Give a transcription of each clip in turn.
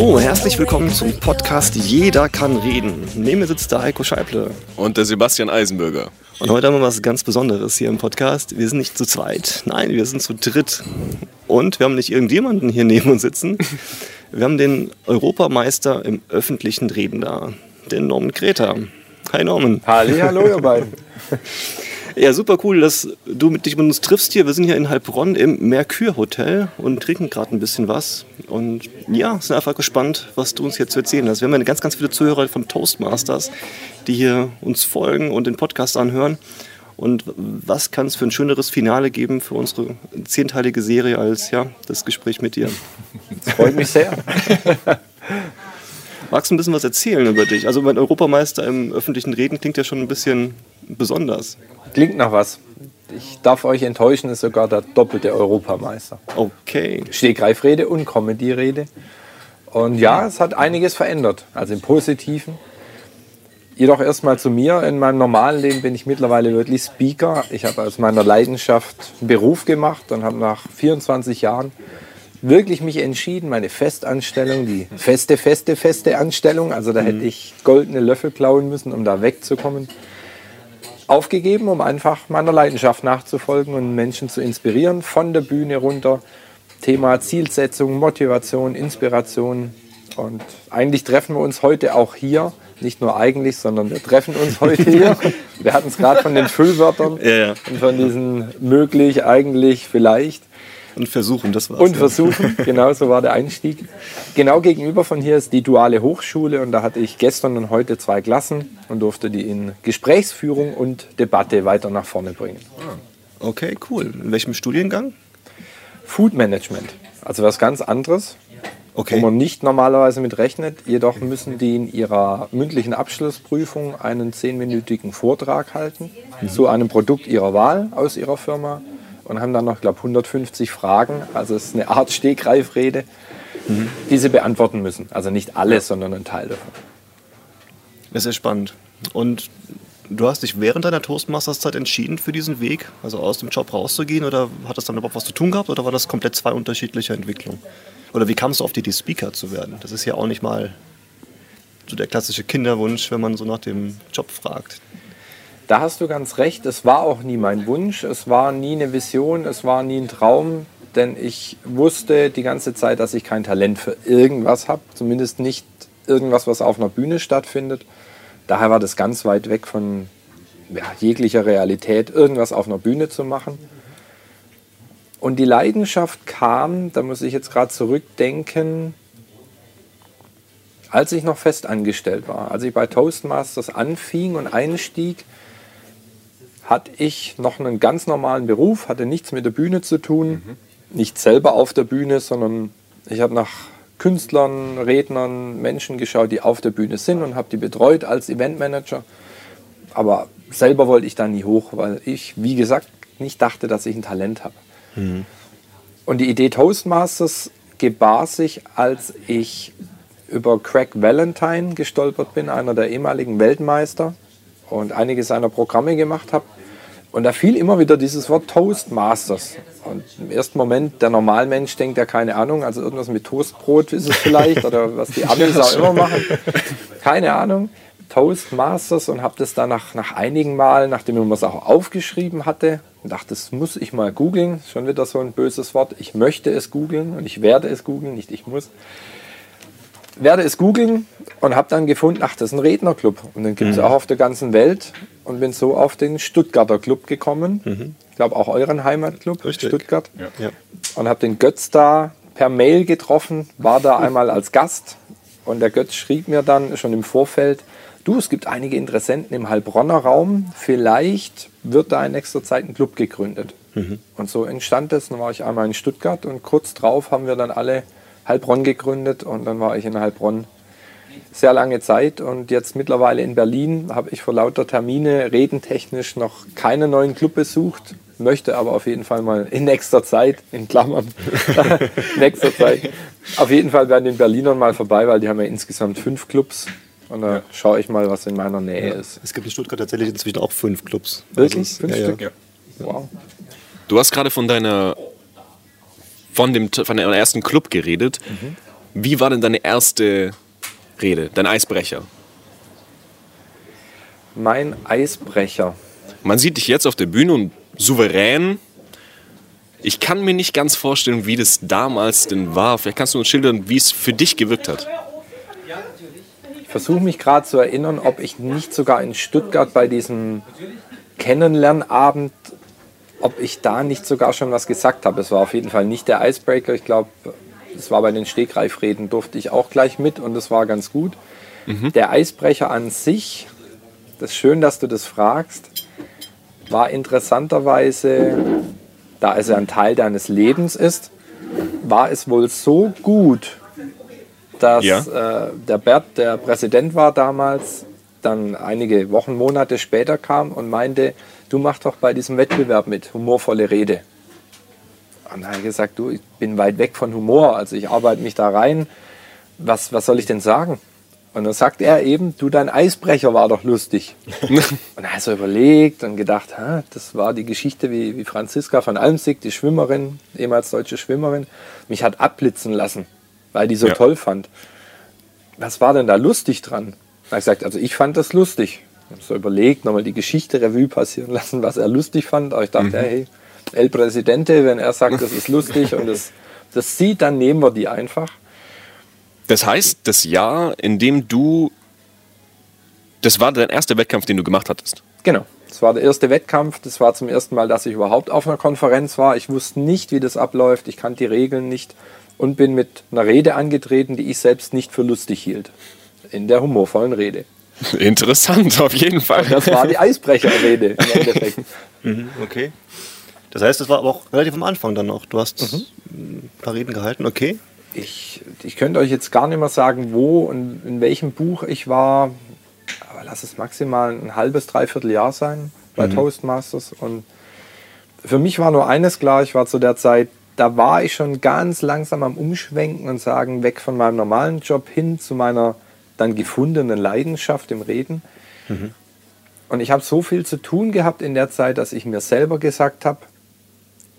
So, herzlich willkommen zum Podcast Jeder kann reden. Neben mir sitzt der Heiko Scheible. Und der Sebastian Eisenbürger. Und heute haben wir was ganz Besonderes hier im Podcast. Wir sind nicht zu zweit, nein, wir sind zu dritt. Und wir haben nicht irgendjemanden hier neben uns sitzen. Wir haben den Europameister im öffentlichen Reden da, den Norman Greta. Hi Norman. Halli, hallo ihr beiden. Ja, super cool, dass du mit dich mit uns triffst hier. Wir sind hier in Heilbronn im Mercure Hotel und trinken gerade ein bisschen was. Und ja, sind einfach gespannt, was du uns hier zu erzählen hast. Wir haben ja ganz, ganz viele Zuhörer von Toastmasters, die hier uns folgen und den Podcast anhören. Und was kann es für ein schöneres Finale geben für unsere zehnteilige Serie als ja, das Gespräch mit dir? Das freut mich sehr. Magst du ein bisschen was erzählen über dich? Also mein Europameister im öffentlichen Reden klingt ja schon ein bisschen besonders. Klingt nach was. Ich darf euch enttäuschen, ist sogar der doppelte Europameister. Okay. Stegreifrede und Comedy-Rede. Und ja, es hat einiges verändert, also im Positiven. Jedoch erstmal zu mir. In meinem normalen Leben bin ich mittlerweile wirklich Speaker. Ich habe aus meiner Leidenschaft einen Beruf gemacht und habe nach 24 Jahren wirklich mich entschieden, meine Festanstellung, die feste, feste, feste Anstellung, also da hätte ich goldene Löffel klauen müssen, um da wegzukommen, aufgegeben, um einfach meiner Leidenschaft nachzufolgen und Menschen zu inspirieren, von der Bühne runter. Thema Zielsetzung, Motivation, Inspiration. Und eigentlich treffen wir uns heute auch hier. Nicht nur eigentlich, sondern wir treffen uns heute hier. Wir hatten es gerade von den Füllwörtern Ja, ja. und von diesen möglich, eigentlich, vielleicht. Und versuchen, das war's. Und ja. versuchen, genau so war der Einstieg. Genau gegenüber von hier ist die duale Hochschule und da hatte ich gestern und heute zwei Klassen und durfte die in Gesprächsführung und Debatte weiter nach vorne bringen. Okay, cool. In welchem Studiengang? Food Management, also was ganz anderes, Okay. wo man nicht normalerweise mit rechnet. Jedoch müssen die in ihrer mündlichen Abschlussprüfung einen zehnminütigen Vortrag halten zu einem Produkt ihrer Wahl aus ihrer Firma und haben dann noch, glaube 150 Fragen. Also es ist eine Art Stegreifrede, die sie beantworten müssen. Also nicht alles, sondern ein Teil davon. Das ist spannend. Und du hast dich während deiner Toastmasters-Zeit entschieden für diesen Weg, also aus dem Job rauszugehen, oder hat das dann überhaupt was zu tun gehabt, oder war das komplett zwei unterschiedliche Entwicklungen? Oder wie kamst du auf die Idee, Speaker zu werden? Das ist ja auch nicht mal so der klassische Kinderwunsch, wenn man so nach dem Job fragt. Da hast du ganz recht. Es war auch nie mein Wunsch. Es war nie eine Vision. Es war nie ein Traum. Denn ich wusste die ganze Zeit, dass ich kein Talent für irgendwas habe. Zumindest nicht irgendwas, was auf einer Bühne stattfindet. Daher war das ganz weit weg von ja, jeglicher Realität, irgendwas auf einer Bühne zu machen. Und die Leidenschaft kam, da muss ich jetzt gerade zurückdenken, als ich noch fest angestellt war. Als ich bei Toastmasters anfing und einstieg, hatte ich noch einen ganz normalen Beruf, hatte nichts mit der Bühne zu tun, nicht selber auf der Bühne, sondern ich habe nach Künstlern, Rednern, Menschen geschaut, die auf der Bühne sind und habe die betreut als Eventmanager. Aber selber wollte ich da nie hoch, weil ich, wie gesagt, nicht dachte, dass ich ein Talent habe. Und die Idee Toastmasters gebar sich, als ich über Craig Valentine gestolpert bin, einer der ehemaligen Weltmeister, und einige seiner Programme gemacht habe. Und da fiel immer wieder dieses Wort Toastmasters. Und im ersten Moment, der Normalmensch denkt ja keine Ahnung, also irgendwas mit Toastbrot ist es vielleicht, oder was die Amis auch immer machen. Keine Ahnung. Toastmasters und habe das dann nach, nach einigen Malen, nachdem ich mir es auch aufgeschrieben hatte, dachte, das muss ich mal googeln. Schon wieder so ein böses Wort. Ich möchte es googeln und ich werde es googeln, nicht ich muss werde es googeln und habe dann gefunden, ach, das ist ein Rednerclub. Und den gibt es auch auf der ganzen Welt. Und bin so auf den Stuttgarter Club gekommen. Ich glaube auch euren Heimatclub, Richtig. Stuttgart. Ja. Und habe den Götz da per Mail getroffen, war da einmal als Gast. Und der Götz schrieb mir dann schon im Vorfeld, du, es gibt einige Interessenten im Heilbronner Raum, vielleicht wird da in nächster Zeit ein Club gegründet. Und so entstand es. Dann war ich einmal in Stuttgart und kurz drauf haben wir dann alle Heilbronn gegründet und dann war ich in Heilbronn sehr lange Zeit und jetzt mittlerweile in Berlin habe ich vor lauter Termine redentechnisch noch keinen neuen Club besucht, möchte aber auf jeden Fall mal in nächster Zeit, in Klammern, nächster Zeit, auf jeden Fall bei den Berlinern mal vorbei, weil die haben ja insgesamt fünf Clubs und da schaue ich mal, was in meiner Nähe ist. Es gibt in Stuttgart tatsächlich inzwischen auch fünf Clubs. Wirklich? Also Fünf ja, Stück? Ja. Wow. Du hast gerade von deiner von dem von deinem ersten Club geredet. Wie war denn deine erste Rede, dein Eisbrecher? Mein Eisbrecher. Man sieht dich jetzt auf der Bühne und souverän. Ich kann mir nicht ganz vorstellen, wie das damals denn war. Vielleicht kannst du uns schildern, wie es für dich gewirkt hat. Ich versuche mich gerade zu erinnern, ob ich nicht sogar in Stuttgart bei diesem Kennenlernabend, ob ich da nicht sogar schon was gesagt habe. Es war auf jeden Fall nicht der Icebreaker. Ich glaube, es war bei den Stegreifreden, durfte ich auch gleich mit und das war ganz gut. Mhm. Der Eisbrecher an sich, das ist schön, dass du das fragst, war interessanterweise, da es ja ein Teil deines Lebens ist, war es wohl so gut, dass ja. äh, der Bert, der Präsident war damals, dann einige Wochen, Monate später kam und meinte, du mach doch bei diesem Wettbewerb mit, humorvolle Rede. Und dann habe ich gesagt, du, ich bin weit weg von Humor, also ich arbeite mich da rein. Was, was soll ich denn sagen? Und dann sagt er eben, du, dein Eisbrecher war doch lustig. und dann hat er überlegt und gedacht, das war die Geschichte, wie, wie Franziska von Almsig, die Schwimmerin, ehemals deutsche Schwimmerin, mich hat abblitzen lassen, weil die so ja. toll fand. Was war denn da lustig dran? Habe ich gesagt, also ich fand das lustig. Ich habe so überlegt, nochmal die Geschichte Revue passieren lassen, was er lustig fand. Aber ich dachte, mhm. hey, El Presidente, wenn er sagt, das ist lustig und das, das sieht, dann nehmen wir die einfach. Das heißt, das Jahr, in dem du. Das war dein erster Wettkampf, den du gemacht hattest. Genau. Das war der erste Wettkampf. Das war zum ersten Mal, dass ich überhaupt auf einer Konferenz war. Ich wusste nicht, wie das abläuft. Ich kannte die Regeln nicht und bin mit einer Rede angetreten, die ich selbst nicht für lustig hielt. In der humorvollen Rede. Interessant, auf jeden Fall. Und das war die Eisbrecherrede im Endeffekt. Mhm, okay. Das heißt, das war aber auch relativ am Anfang dann noch. Du hast mhm. ein paar Reden gehalten, okay ich, ich könnte euch jetzt gar nicht mehr sagen, wo und in welchem Buch ich war. Aber lass es maximal ein halbes, dreiviertel Jahr sein bei mhm. Toastmasters. Und für mich war nur eines klar, ich war zu der Zeit, da war ich schon ganz langsam am Umschwenken und sagen, weg von meinem normalen Job hin zu meiner dann gefundenen Leidenschaft im Reden. Mhm. Und ich habe so viel zu tun gehabt in der Zeit, dass ich mir selber gesagt habe,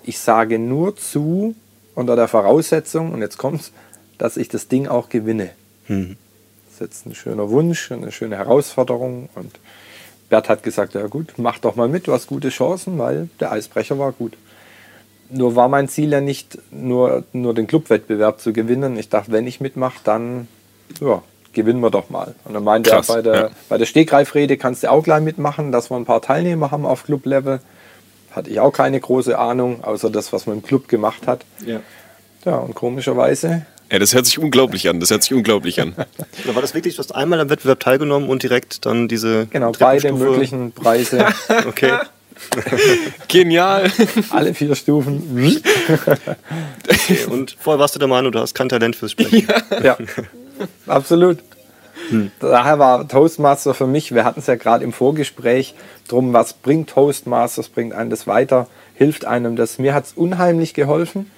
ich sage nur zu, unter der Voraussetzung, und jetzt kommt's, dass ich das Ding auch gewinne. Mhm. Das ist jetzt ein schöner Wunsch, eine schöne Herausforderung. Und Bert hat gesagt, ja gut, mach doch mal mit, du hast gute Chancen, weil der Eisbrecher war gut. Nur war mein Ziel ja nicht nur, nur den Clubwettbewerb zu gewinnen. Ich dachte, wenn ich mitmache, dann ja, gewinnen wir doch mal. Und dann meinte Krass, er, bei der, ja. bei der Stegreifrede kannst du auch gleich mitmachen, dass wir ein paar Teilnehmer haben auf Clublevel hatte ich auch keine große Ahnung, außer das, was man im Club gemacht hat. Ja, ja und komischerweise. Ja, das hört sich unglaublich an. Das hört sich unglaublich an. war das wirklich, du hast einmal am Wettbewerb teilgenommen und direkt dann diese. Genau, beide möglichen Preise. okay. Genial. Alle vier Stufen. okay, und vorher warst du der Meinung, du hast kein Talent fürs Sprechen. Ja, ja absolut. Hm. Daher war Toastmaster für mich, wir hatten es ja gerade im Vorgespräch, drum, was bringt Toastmasters, bringt einem das weiter, hilft einem das. Mir hat es unheimlich geholfen.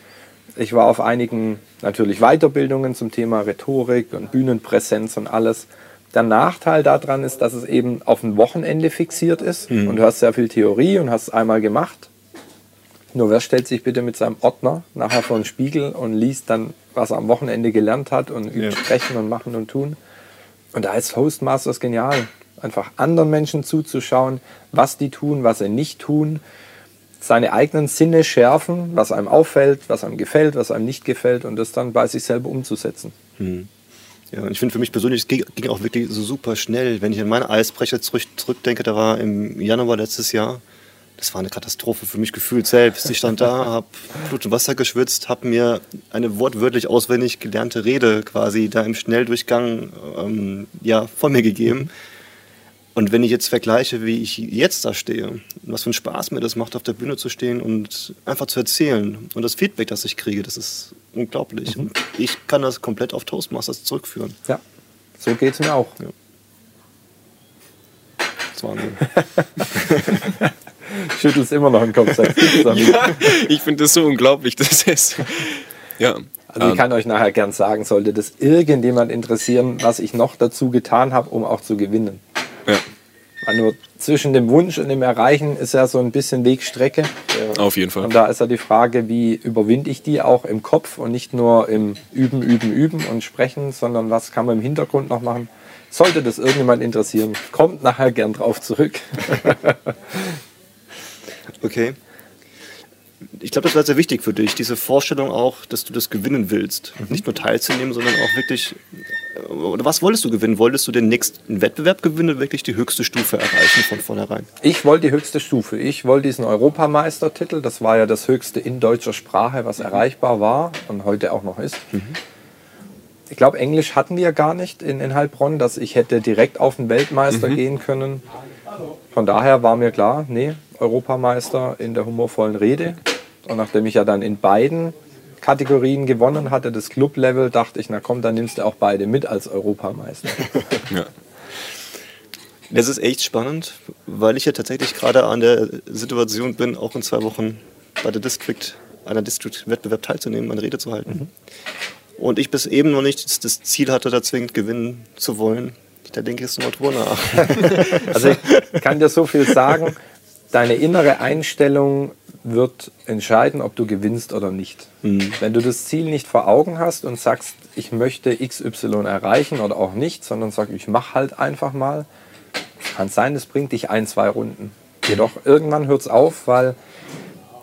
Ich war auf einigen natürlich Weiterbildungen zum Thema Rhetorik und Bühnenpräsenz und alles. Der Nachteil daran ist, dass es eben auf ein Wochenende fixiert ist mhm. und du hast sehr viel Theorie und hast es einmal gemacht. Nur wer stellt sich bitte mit seinem Ordner nachher vor den Spiegel und liest dann, was er am Wochenende gelernt hat und übt ja. sprechen und machen und tun. Und da ist Hostmasters genial. Einfach anderen Menschen zuzuschauen, was die tun, was sie nicht tun, seine eigenen Sinne schärfen, was einem auffällt, was einem gefällt, was einem nicht gefällt und das dann bei sich selber umzusetzen. Hm. Ja, und ich finde für mich persönlich, es ging, ging, auch wirklich so super schnell. Wenn ich an meine Eisbrecher zurück, zurückdenke, da war im Januar letztes Jahr, das war eine Katastrophe für mich gefühlt selbst. Ich stand da, habe Blut und Wasser geschwitzt, habe mir eine wortwörtlich auswendig gelernte Rede quasi da im Schnelldurchgang ähm, ja, von mir gegeben. Und wenn ich jetzt vergleiche, wie ich jetzt da stehe, was für einen Spaß mir das macht, auf der Bühne zu stehen und einfach zu erzählen und das Feedback, das ich kriege, das ist unglaublich. Mhm. Und ich kann das komplett auf Toastmasters zurückführen. Ja, so geht es mir auch. Ja. Das war Schüttelst immer noch den Kopf. ja, ich finde das so unglaublich. Das ist, ja. Also ich ähm, kann euch nachher gern sagen, sollte das irgendjemand interessieren, was ich noch dazu getan habe, um auch zu gewinnen. Ja. Nur zwischen dem Wunsch und dem Erreichen ist ja so ein bisschen Wegstrecke. Auf jeden Fall. Und da ist ja die Frage, wie überwinde ich die auch im Kopf und nicht nur im Üben, Üben, Üben und Sprechen, sondern was kann man im Hintergrund noch machen. Sollte das irgendjemand interessieren, kommt nachher gern drauf zurück. okay. Ich glaube, das war sehr wichtig für dich, diese Vorstellung auch, dass du das gewinnen willst. Mhm. Nicht nur teilzunehmen, sondern auch wirklich. Äh, oder was wolltest du gewinnen? Wolltest du den nächsten Wettbewerb gewinnen oder wirklich die höchste Stufe erreichen von vornherein? Ich wollte die höchste Stufe. Ich wollte diesen Europameistertitel. Das war ja das höchste in deutscher Sprache, was mhm. erreichbar war und heute auch noch ist. Mhm. Ich glaube, Englisch hatten wir gar nicht in, in Heilbronn, dass ich hätte direkt auf den Weltmeister mhm. gehen können. Von daher war mir klar, nee, Europameister in der humorvollen Rede. Und nachdem ich ja dann in beiden Kategorien gewonnen hatte, das Club-Level, dachte ich, na komm, dann nimmst du auch beide mit als Europameister. ja. Das ist echt spannend, weil ich ja tatsächlich gerade an der Situation bin, auch in zwei Wochen bei der District, einer District-Wettbewerb teilzunehmen, eine Rede zu halten. Mhm. Und ich bis eben noch nicht das Ziel hatte, da zwingend gewinnen zu wollen. Da denke ich jetzt noch drüber nach. also ich kann dir so viel sagen. Deine innere Einstellung wird entscheiden, ob du gewinnst oder nicht. Mhm. Wenn du das Ziel nicht vor Augen hast und sagst, ich möchte XY erreichen oder auch nicht, sondern sagst, ich mache halt einfach mal, kann sein, das bringt dich ein, zwei Runden. Jedoch irgendwann hört es auf, weil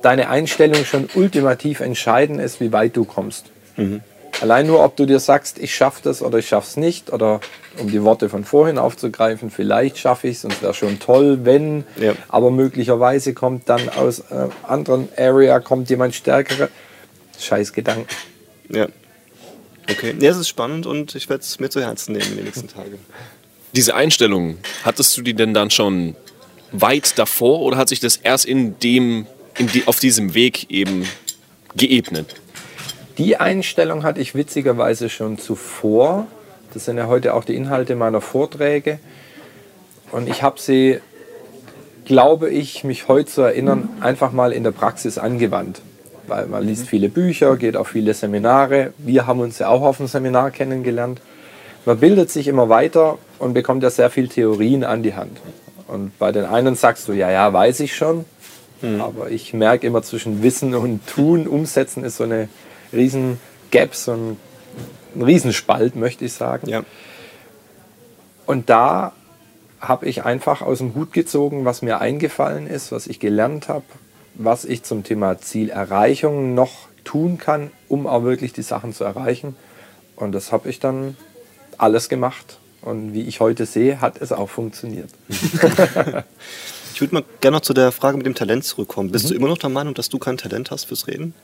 deine Einstellung schon ultimativ entscheidend ist, wie weit du kommst. Mhm. Allein nur, ob du dir sagst, ich schaffe das oder ich schaffe es nicht, oder um die Worte von vorhin aufzugreifen, vielleicht schaffe ich es und es wäre schon toll, wenn, ja. aber möglicherweise kommt dann aus äh, anderen Area kommt jemand stärkerer. Scheiß Gedanken. Ja. Okay. Ja, es ist spannend und ich werde es mir zu Herzen nehmen in den nächsten Tagen. Diese Einstellung, hattest du die denn dann schon weit davor oder hat sich das erst in dem, in die, auf diesem Weg eben geebnet? Die Einstellung hatte ich witzigerweise schon zuvor. Das sind ja heute auch die Inhalte meiner Vorträge. Und ich habe sie, glaube ich, mich heute zu erinnern, einfach mal in der Praxis angewandt. Weil man liest mhm. viele Bücher, geht auf viele Seminare. Wir haben uns ja auch auf dem Seminar kennengelernt. Man bildet sich immer weiter und bekommt ja sehr viel Theorien an die Hand. Und bei den einen sagst du, ja, ja, weiß ich schon. Mhm. Aber ich merke immer zwischen Wissen und Tun, Umsetzen ist so eine riesen Gap, so ein, ein Riesenspalt, möchte ich sagen. Ja. Und da habe ich einfach aus dem Hut gezogen, was mir eingefallen ist, was ich gelernt habe, was ich zum Thema Zielerreichung noch tun kann, um auch wirklich die Sachen zu erreichen. Und das habe ich dann alles gemacht. Und wie ich heute sehe, hat es auch funktioniert. ich würde mal gerne noch zu der Frage mit dem Talent zurückkommen. Bist mhm. du immer noch der Meinung, dass du kein Talent hast fürs Reden?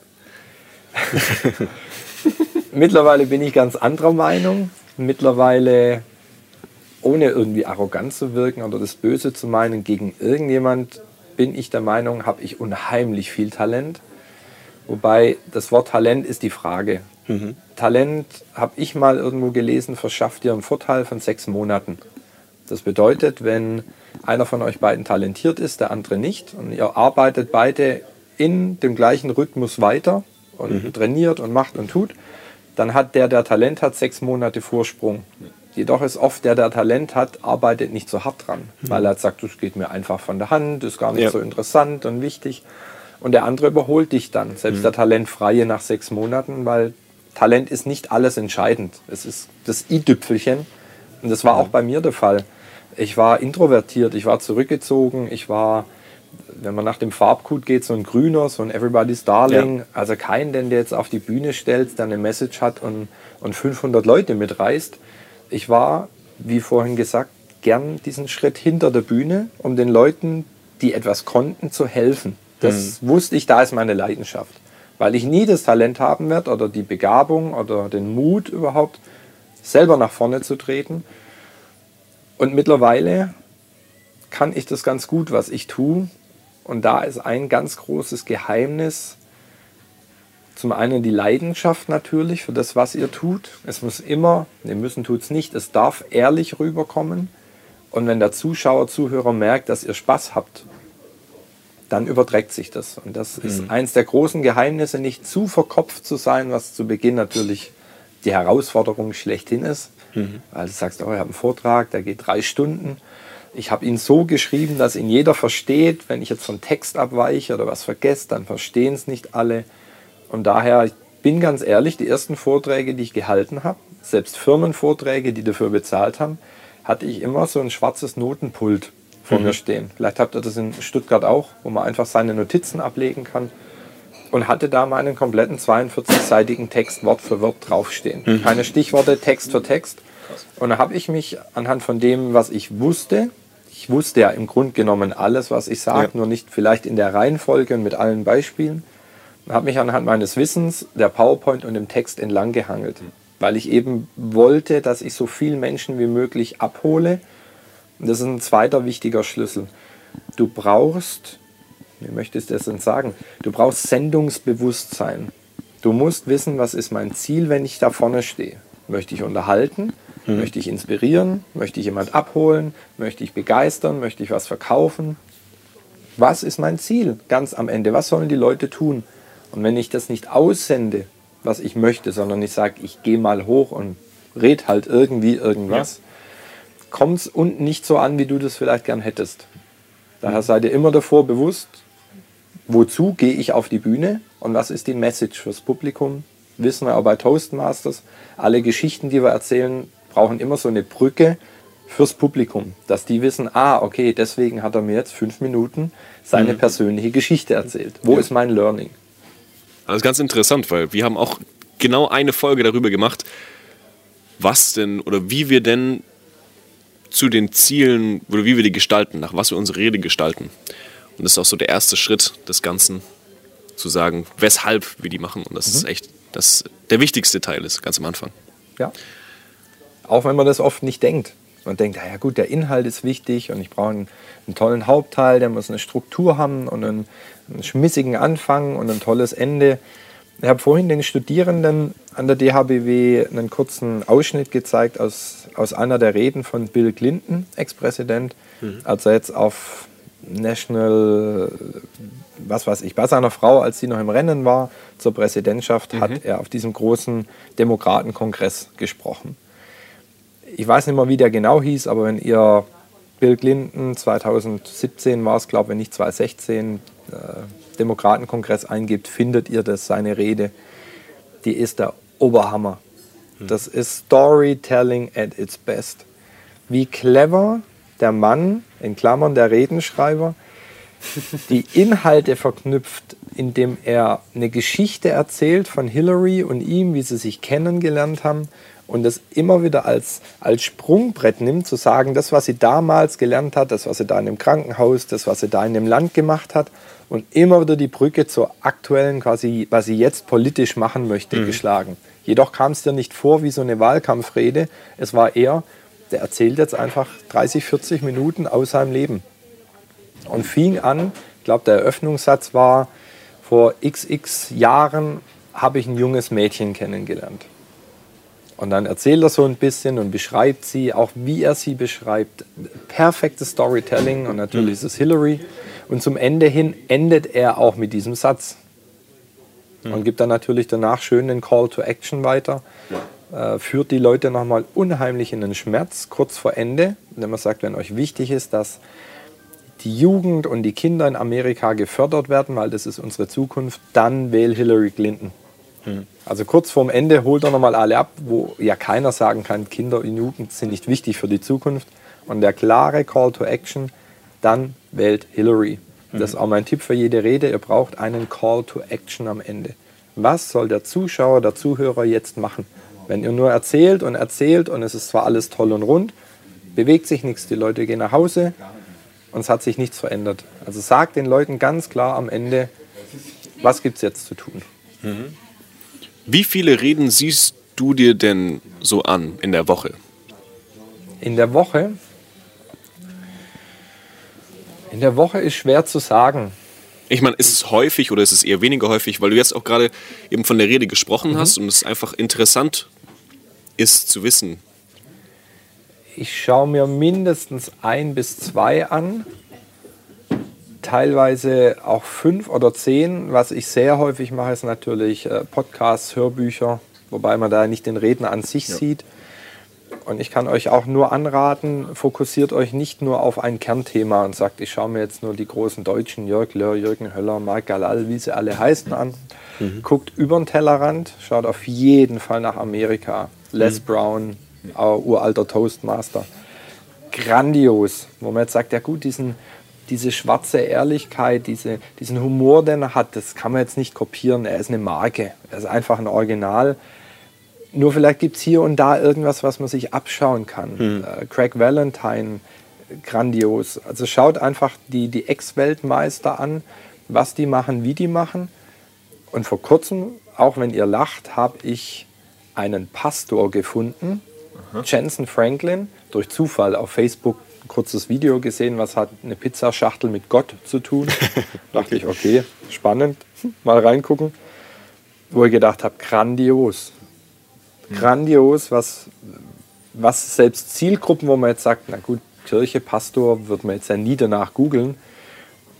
Mittlerweile bin ich ganz anderer Meinung. Mittlerweile, ohne irgendwie arrogant zu wirken oder das Böse zu meinen gegen irgendjemand, bin ich der Meinung, habe ich unheimlich viel Talent. Wobei das Wort Talent ist die Frage. Mhm. Talent, habe ich mal irgendwo gelesen, verschafft dir einen Vorteil von sechs Monaten. Das bedeutet, wenn einer von euch beiden talentiert ist, der andere nicht, und ihr arbeitet beide in dem gleichen Rhythmus weiter, und mhm. trainiert und macht und tut, dann hat der, der Talent hat, sechs Monate Vorsprung. Jedoch ist oft der, der Talent hat, arbeitet nicht so hart dran, mhm. weil er sagt, das geht mir einfach von der Hand, ist gar nicht ja. so interessant und wichtig. Und der andere überholt dich dann, selbst mhm. der Talentfreie nach sechs Monaten, weil Talent ist nicht alles entscheidend. Es ist das i-Düpfelchen. Und das war auch bei mir der Fall. Ich war introvertiert, ich war zurückgezogen, ich war wenn man nach dem Farbcode geht, so ein grüner, so ein Everybody's Darling. Ja. Also kein, den der jetzt auf die Bühne stellt, der eine Message hat und, und 500 Leute mitreißt. Ich war, wie vorhin gesagt, gern diesen Schritt hinter der Bühne, um den Leuten, die etwas konnten, zu helfen. Das mhm. wusste ich, da ist meine Leidenschaft. Weil ich nie das Talent haben werde oder die Begabung oder den Mut überhaupt, selber nach vorne zu treten. Und mittlerweile kann ich das ganz gut, was ich tue. Und da ist ein ganz großes Geheimnis. Zum einen die Leidenschaft natürlich für das, was ihr tut. Es muss immer, ne, müssen tut es nicht, es darf ehrlich rüberkommen. Und wenn der Zuschauer, Zuhörer merkt, dass ihr Spaß habt, dann überträgt sich das. Und das mhm. ist eins der großen Geheimnisse, nicht zu verkopft zu sein, was zu Beginn natürlich die Herausforderung schlechthin ist. Mhm. Weil du sagst, oh, ich habe einen Vortrag, der geht drei Stunden Ich habe ihn so geschrieben, dass ihn jeder versteht. Wenn ich jetzt vom Text abweiche oder was vergesse, dann verstehen es nicht alle. Und daher, ich bin ganz ehrlich, die ersten Vorträge, die ich gehalten habe, selbst Firmenvorträge, die dafür bezahlt haben, hatte ich immer so ein schwarzes Notenpult vor mhm. mir stehen. Vielleicht habt ihr das in Stuttgart auch, wo man einfach seine Notizen ablegen kann. Und hatte da meinen kompletten 42-seitigen Text Wort für Wort draufstehen. Mhm. Keine Stichworte, Text für Text. Und da habe ich mich anhand von dem, was ich wusste, ich wusste ja im Grunde genommen alles, was ich sage, ja. nur nicht vielleicht in der Reihenfolge und mit allen Beispielen, habe mich anhand meines Wissens, der PowerPoint und dem Text entlang gehangelt. Mhm. Weil ich eben wollte, dass ich so viele Menschen wie möglich abhole das ist ein zweiter wichtiger Schlüssel. Du brauchst, wie möchtest du das denn sagen? Du brauchst Sendungsbewusstsein. Du musst wissen, was ist mein Ziel, wenn ich da vorne stehe. Möchte ich unterhalten? Mhm. Möchte ich inspirieren? Möchte ich jemand abholen? Möchte ich begeistern? Möchte ich was verkaufen? Was ist mein Ziel ganz am Ende? Was sollen die Leute tun? Und wenn ich das nicht aussende, was ich möchte, sondern ich sage, ich gehe mal hoch und red halt irgendwie irgendwas, kommt es unten nicht so an, wie du das vielleicht gern hättest. Daher seid ihr immer davor bewusst, wozu gehe ich auf die Bühne und was ist die Message fürs Publikum. Wissen wir auch bei Toastmasters, alle Geschichten, die wir erzählen, brauchen immer so eine Brücke fürs Publikum, dass die wissen, ah, okay, deswegen hat er mir jetzt fünf Minuten seine mhm. persönliche Geschichte erzählt. Wo ja. ist mein Learning? Das ist ganz interessant, weil wir haben auch genau eine Folge darüber gemacht, was denn oder wie wir denn zu den Zielen oder wie wir die gestalten, nach was wir unsere Rede gestalten. Und das ist auch so der erste Schritt des Ganzen, zu sagen, weshalb wir die machen. Und das mhm. ist echt das, der wichtigste Teil ist, ganz am Anfang. Ja. Auch wenn man das oft nicht denkt. Man denkt, ja gut, der Inhalt ist wichtig und ich brauche einen, einen tollen Hauptteil, der muss eine Struktur haben und einen, einen schmissigen Anfang und ein tolles Ende. Ich habe vorhin den Studierenden an der DHBW einen kurzen Ausschnitt gezeigt aus, aus einer der Reden von Bill Clinton, Ex-Präsident, mhm. als er jetzt auf National, was weiß ich, bei seiner Frau, als sie noch im Rennen war zur Präsidentschaft, mhm. hat er auf diesem großen Demokratenkongress gesprochen. Ich weiß nicht mehr, wie der genau hieß, aber wenn ihr Bill Clinton 2017 war es, glaube ich, nicht 2016, äh, Demokratenkongress eingibt, findet ihr das, seine Rede. Die ist der Oberhammer. Hm. Das ist Storytelling at its best. Wie clever der Mann, in Klammern der Redenschreiber, die Inhalte verknüpft, indem er eine Geschichte erzählt von Hillary und ihm, wie sie sich kennengelernt haben und das immer wieder als, als Sprungbrett nimmt, zu sagen, das, was sie damals gelernt hat, das, was sie da in dem Krankenhaus, das, was sie da in dem Land gemacht hat, und immer wieder die Brücke zur aktuellen, quasi, was sie jetzt politisch machen möchte, mhm. geschlagen. Jedoch kam es dir nicht vor wie so eine Wahlkampfrede. Es war eher, der erzählt jetzt einfach 30, 40 Minuten aus seinem Leben. Und fing an, ich glaube, der Eröffnungssatz war, vor xx Jahren habe ich ein junges Mädchen kennengelernt. Und dann erzählt er so ein bisschen und beschreibt sie, auch wie er sie beschreibt. Perfektes Storytelling und natürlich mhm. ist es Hillary. Und zum Ende hin endet er auch mit diesem Satz. Und gibt dann natürlich danach schön den Call to Action weiter. Äh, führt die Leute nochmal unheimlich in den Schmerz kurz vor Ende. Wenn man sagt, wenn euch wichtig ist, dass die Jugend und die Kinder in Amerika gefördert werden, weil das ist unsere Zukunft, dann wähl Hillary Clinton. Mhm. Also kurz vorm Ende holt er nochmal alle ab, wo ja keiner sagen kann, Kinder und Jugend sind nicht wichtig für die Zukunft. Und der klare Call to Action, dann wählt Hillary. Das ist auch mein Tipp für jede Rede. Ihr braucht einen Call to Action am Ende. Was soll der Zuschauer, der Zuhörer jetzt machen? Wenn ihr nur erzählt und erzählt und es ist zwar alles toll und rund, bewegt sich nichts. Die Leute gehen nach Hause und es hat sich nichts verändert. Also sagt den Leuten ganz klar am Ende, was gibt es jetzt zu tun. Mhm. Wie viele Reden siehst du dir denn so an in der Woche? In der Woche in der Woche ist schwer zu sagen. Ich meine, ist es häufig oder ist es eher weniger häufig, weil du jetzt auch gerade eben von der Rede gesprochen mhm. hast und es einfach interessant ist zu wissen. Ich schaue mir mindestens ein bis zwei an, teilweise auch fünf oder zehn. Was ich sehr häufig mache, ist natürlich äh, Podcasts, Hörbücher, wobei man da nicht den Redner an sich ja. sieht. Und ich kann euch auch nur anraten, fokussiert euch nicht nur auf ein Kernthema und sagt, ich schaue mir jetzt nur die großen Deutschen, Jörg Löhr, Jürgen Höller, Marc Galal, wie sie alle heißen, an. Mhm. Guckt über den Tellerrand, schaut auf jeden Fall nach Amerika. Les mhm. Brown, uralter Toastmaster. Grandios, wo man jetzt sagt, ja gut, diesen, diese schwarze Ehrlichkeit, diese, diesen Humor, den er hat, das kann man jetzt nicht kopieren. Er ist eine Marke, er ist einfach ein Original. Nur vielleicht gibt es hier und da irgendwas, was man sich abschauen kann. Mhm. Äh, Craig Valentine, grandios. Also schaut einfach die, die Ex-Weltmeister an, was die machen, wie die machen. Und vor kurzem, auch wenn ihr lacht, habe ich einen Pastor gefunden, Aha. Jensen Franklin, durch Zufall auf Facebook ein kurzes Video gesehen, was hat eine Pizzaschachtel mit Gott zu tun. dachte ich, okay, spannend, mal reingucken. Wo ich gedacht habe, grandios grandios, was, was selbst Zielgruppen, wo man jetzt sagt, na gut, Kirche, Pastor, wird man jetzt ja nie danach googeln,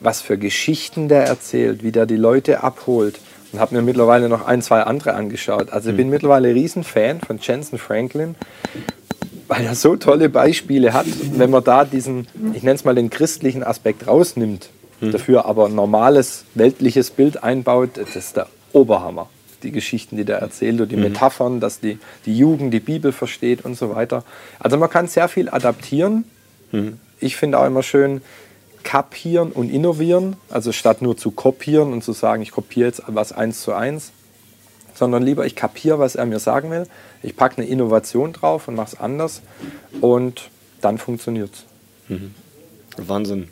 was für Geschichten der erzählt, wie der die Leute abholt. Und habe mir mittlerweile noch ein, zwei andere angeschaut. Also ich bin mhm. mittlerweile Riesenfan von Jensen Franklin, weil er so tolle Beispiele hat. Wenn man da diesen, ich nenne es mal den christlichen Aspekt rausnimmt, mhm. dafür aber ein normales weltliches Bild einbaut, das ist der Oberhammer die Geschichten, die der erzählt und die mhm. Metaphern, dass die, die Jugend die Bibel versteht und so weiter. Also man kann sehr viel adaptieren. Mhm. Ich finde auch immer schön, kapieren und innovieren, also statt nur zu kopieren und zu sagen, ich kopiere jetzt was eins zu eins, sondern lieber ich kapiere, was er mir sagen will, ich packe eine Innovation drauf und mache es anders und dann funktioniert es. Mhm. Wahnsinn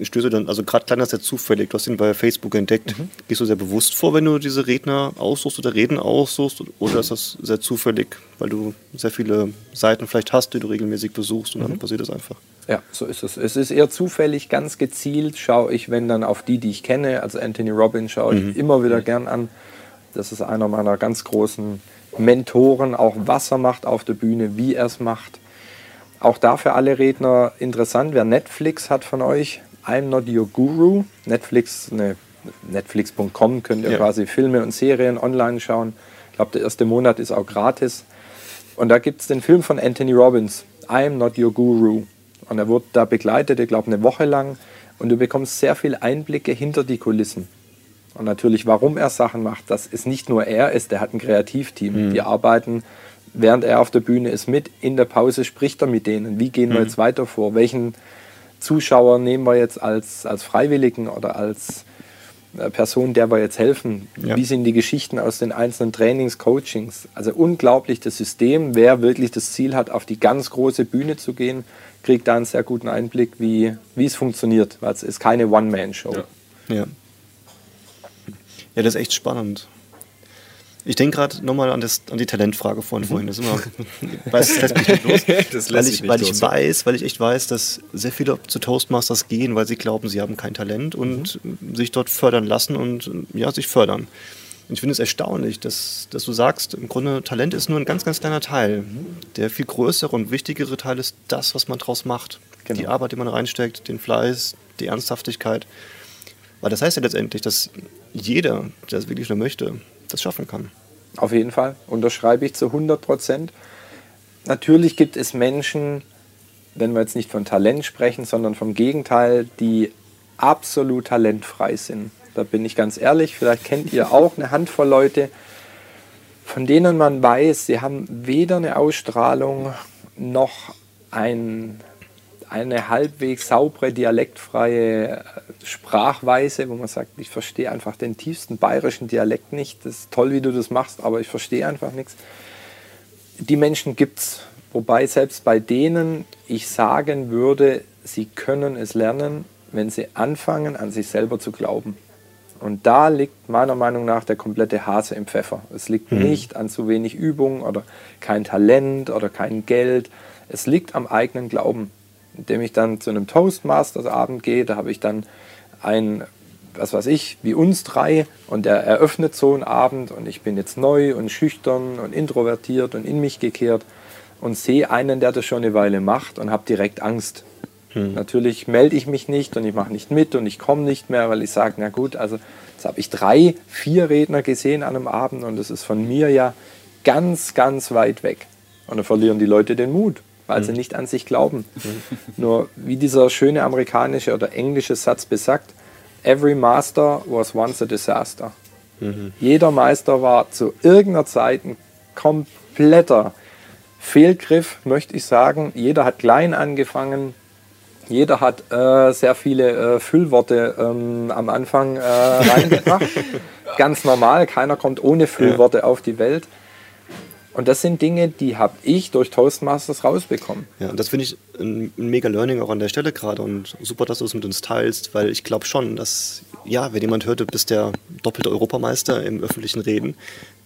stößt dann, also gerade kleiner ist ja zufällig, du hast ihn bei Facebook entdeckt. Mhm. Gehst du sehr bewusst vor, wenn du diese Redner aussuchst oder Reden aussuchst oder ist das sehr zufällig, weil du sehr viele Seiten vielleicht hast, die du regelmäßig besuchst und mhm. dann passiert das einfach? Ja, so ist es. Es ist eher zufällig, ganz gezielt schaue ich, wenn dann auf die, die ich kenne, also Anthony Robbins schaue ich mhm. immer wieder gern an. Das ist einer meiner ganz großen Mentoren, auch was er macht auf der Bühne, wie er es macht auch da für alle Redner interessant, wer Netflix hat von euch, I'm Not Your Guru. Netflix, ne, Netflix.com könnt ihr ja. quasi Filme und Serien online schauen. Ich glaube, der erste Monat ist auch gratis. Und da gibt es den Film von Anthony Robbins, I'm Not Your Guru. Und er wurde da begleitet, ich glaube, eine Woche lang. Und du bekommst sehr viel Einblicke hinter die Kulissen. Und natürlich, warum er Sachen macht, das ist nicht nur er ist, der hat ein Kreativteam. Mhm. Die arbeiten während er auf der Bühne ist, mit. In der Pause spricht er mit denen. Wie gehen wir mhm. jetzt weiter vor? Welchen Zuschauer nehmen wir jetzt als, als Freiwilligen oder als äh, Person, der wir jetzt helfen? Ja. Wie sind die Geschichten aus den einzelnen Trainings, Coachings? Also unglaublich das System. Wer wirklich das Ziel hat, auf die ganz große Bühne zu gehen, kriegt da einen sehr guten Einblick, wie, wie es funktioniert. Weil es ist keine One-Man-Show. Ja. ja. Ja, das ist echt spannend. Ich denke gerade nochmal an, an die Talentfrage von vorhin. Das, immer, weiß, das lässt mich nicht los. das weil ich, weil ich weiß, weil ich echt weiß, dass sehr viele zu Toastmasters gehen, weil sie glauben, sie haben kein Talent und mhm. sich dort fördern lassen und ja, sich fördern. Und ich finde es erstaunlich, dass, dass du sagst, im Grunde Talent ist nur ein ganz, ganz kleiner Teil. Der viel größere und wichtigere Teil ist das, was man daraus macht. Genau. Die Arbeit, die man reinsteckt, den Fleiß, die Ernsthaftigkeit. Weil das heißt ja letztendlich, dass jeder, der es wirklich nur möchte, das schaffen kann. Auf jeden Fall, unterschreibe ich zu 100 Prozent. Natürlich gibt es Menschen, wenn wir jetzt nicht von Talent sprechen, sondern vom Gegenteil, die absolut talentfrei sind. Da bin ich ganz ehrlich, vielleicht kennt ihr auch eine Handvoll Leute, von denen man weiß, sie haben weder eine Ausstrahlung noch ein eine halbwegs saubere, dialektfreie äh, Sprachweise, wo man sagt, ich verstehe einfach den tiefsten bayerischen Dialekt nicht. Das ist toll, wie du das machst, aber ich verstehe einfach nichts. Die Menschen gibt es, wobei selbst bei denen ich sagen würde, sie können es lernen, wenn sie anfangen, an sich selber zu glauben. Und da liegt meiner Meinung nach der komplette Hase im Pfeffer. Es liegt mhm. nicht an zu wenig Übung oder kein Talent oder kein Geld. Es liegt am eigenen Glauben indem ich dann zu einem Toastmasters-Abend gehe. Da habe ich dann ein, was weiß ich, wie uns drei und der eröffnet so einen Abend und ich bin jetzt neu und schüchtern und introvertiert und in mich gekehrt und sehe einen, der das schon eine Weile macht und habe direkt Angst. Hm. Natürlich melde ich mich nicht und ich mache nicht mit und ich komme nicht mehr, weil ich sage, na gut, also jetzt habe ich drei, vier Redner gesehen an einem Abend und das ist von mir ja ganz, ganz weit weg. Und dann verlieren die Leute den Mut, weil sie nicht an sich glauben. Nur wie dieser schöne amerikanische oder englische Satz besagt, every master was once a disaster. Jeder Meister war zu irgendeiner Zeit ein kompletter Fehlgriff, möchte ich sagen. Jeder hat klein angefangen. Jeder hat äh, sehr viele äh, Füllworte ähm, am Anfang äh, reingebracht. Ganz normal, keiner kommt ohne Füllworte auf die Welt. Und das sind Dinge, die habe ich durch Toastmasters rausbekommen. Ja, und das finde ich ein, mega Learning auch an der Stelle gerade und super, dass du es mit uns teilst, weil ich glaube schon, dass, ja, wenn jemand hört, du bist der doppelte Europameister im öffentlichen Reden,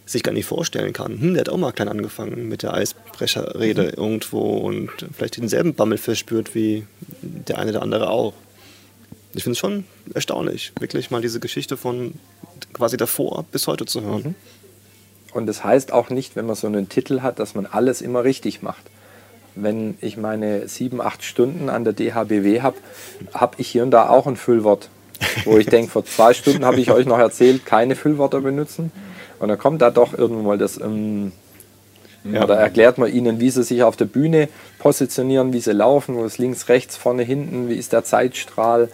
sich gar nicht vorstellen kann. Hm, der hat auch mal klein angefangen mit der Eisbrecherrede Mhm. irgendwo und vielleicht denselben Bammel verspürt wie der eine oder andere auch. Ich finde es schon erstaunlich, wirklich mal diese Geschichte von quasi davor bis heute zu hören. Mhm. Und das heißt auch nicht, wenn man so einen Titel hat, dass man alles immer richtig macht. Wenn ich meine sieben, acht Stunden an der DHBW habe, habe ich hier und da auch ein Füllwort. Wo ich denke, vor zwei Stunden habe ich euch noch erzählt, keine Füllwörter benutzen. Und dann kommt da doch irgendwann mal das, ähm, Ja. oder erklärt man ihnen, wie sie sich auf der Bühne positionieren, wie sie laufen, wo ist links, rechts, vorne, hinten, wie ist der Zeitstrahl.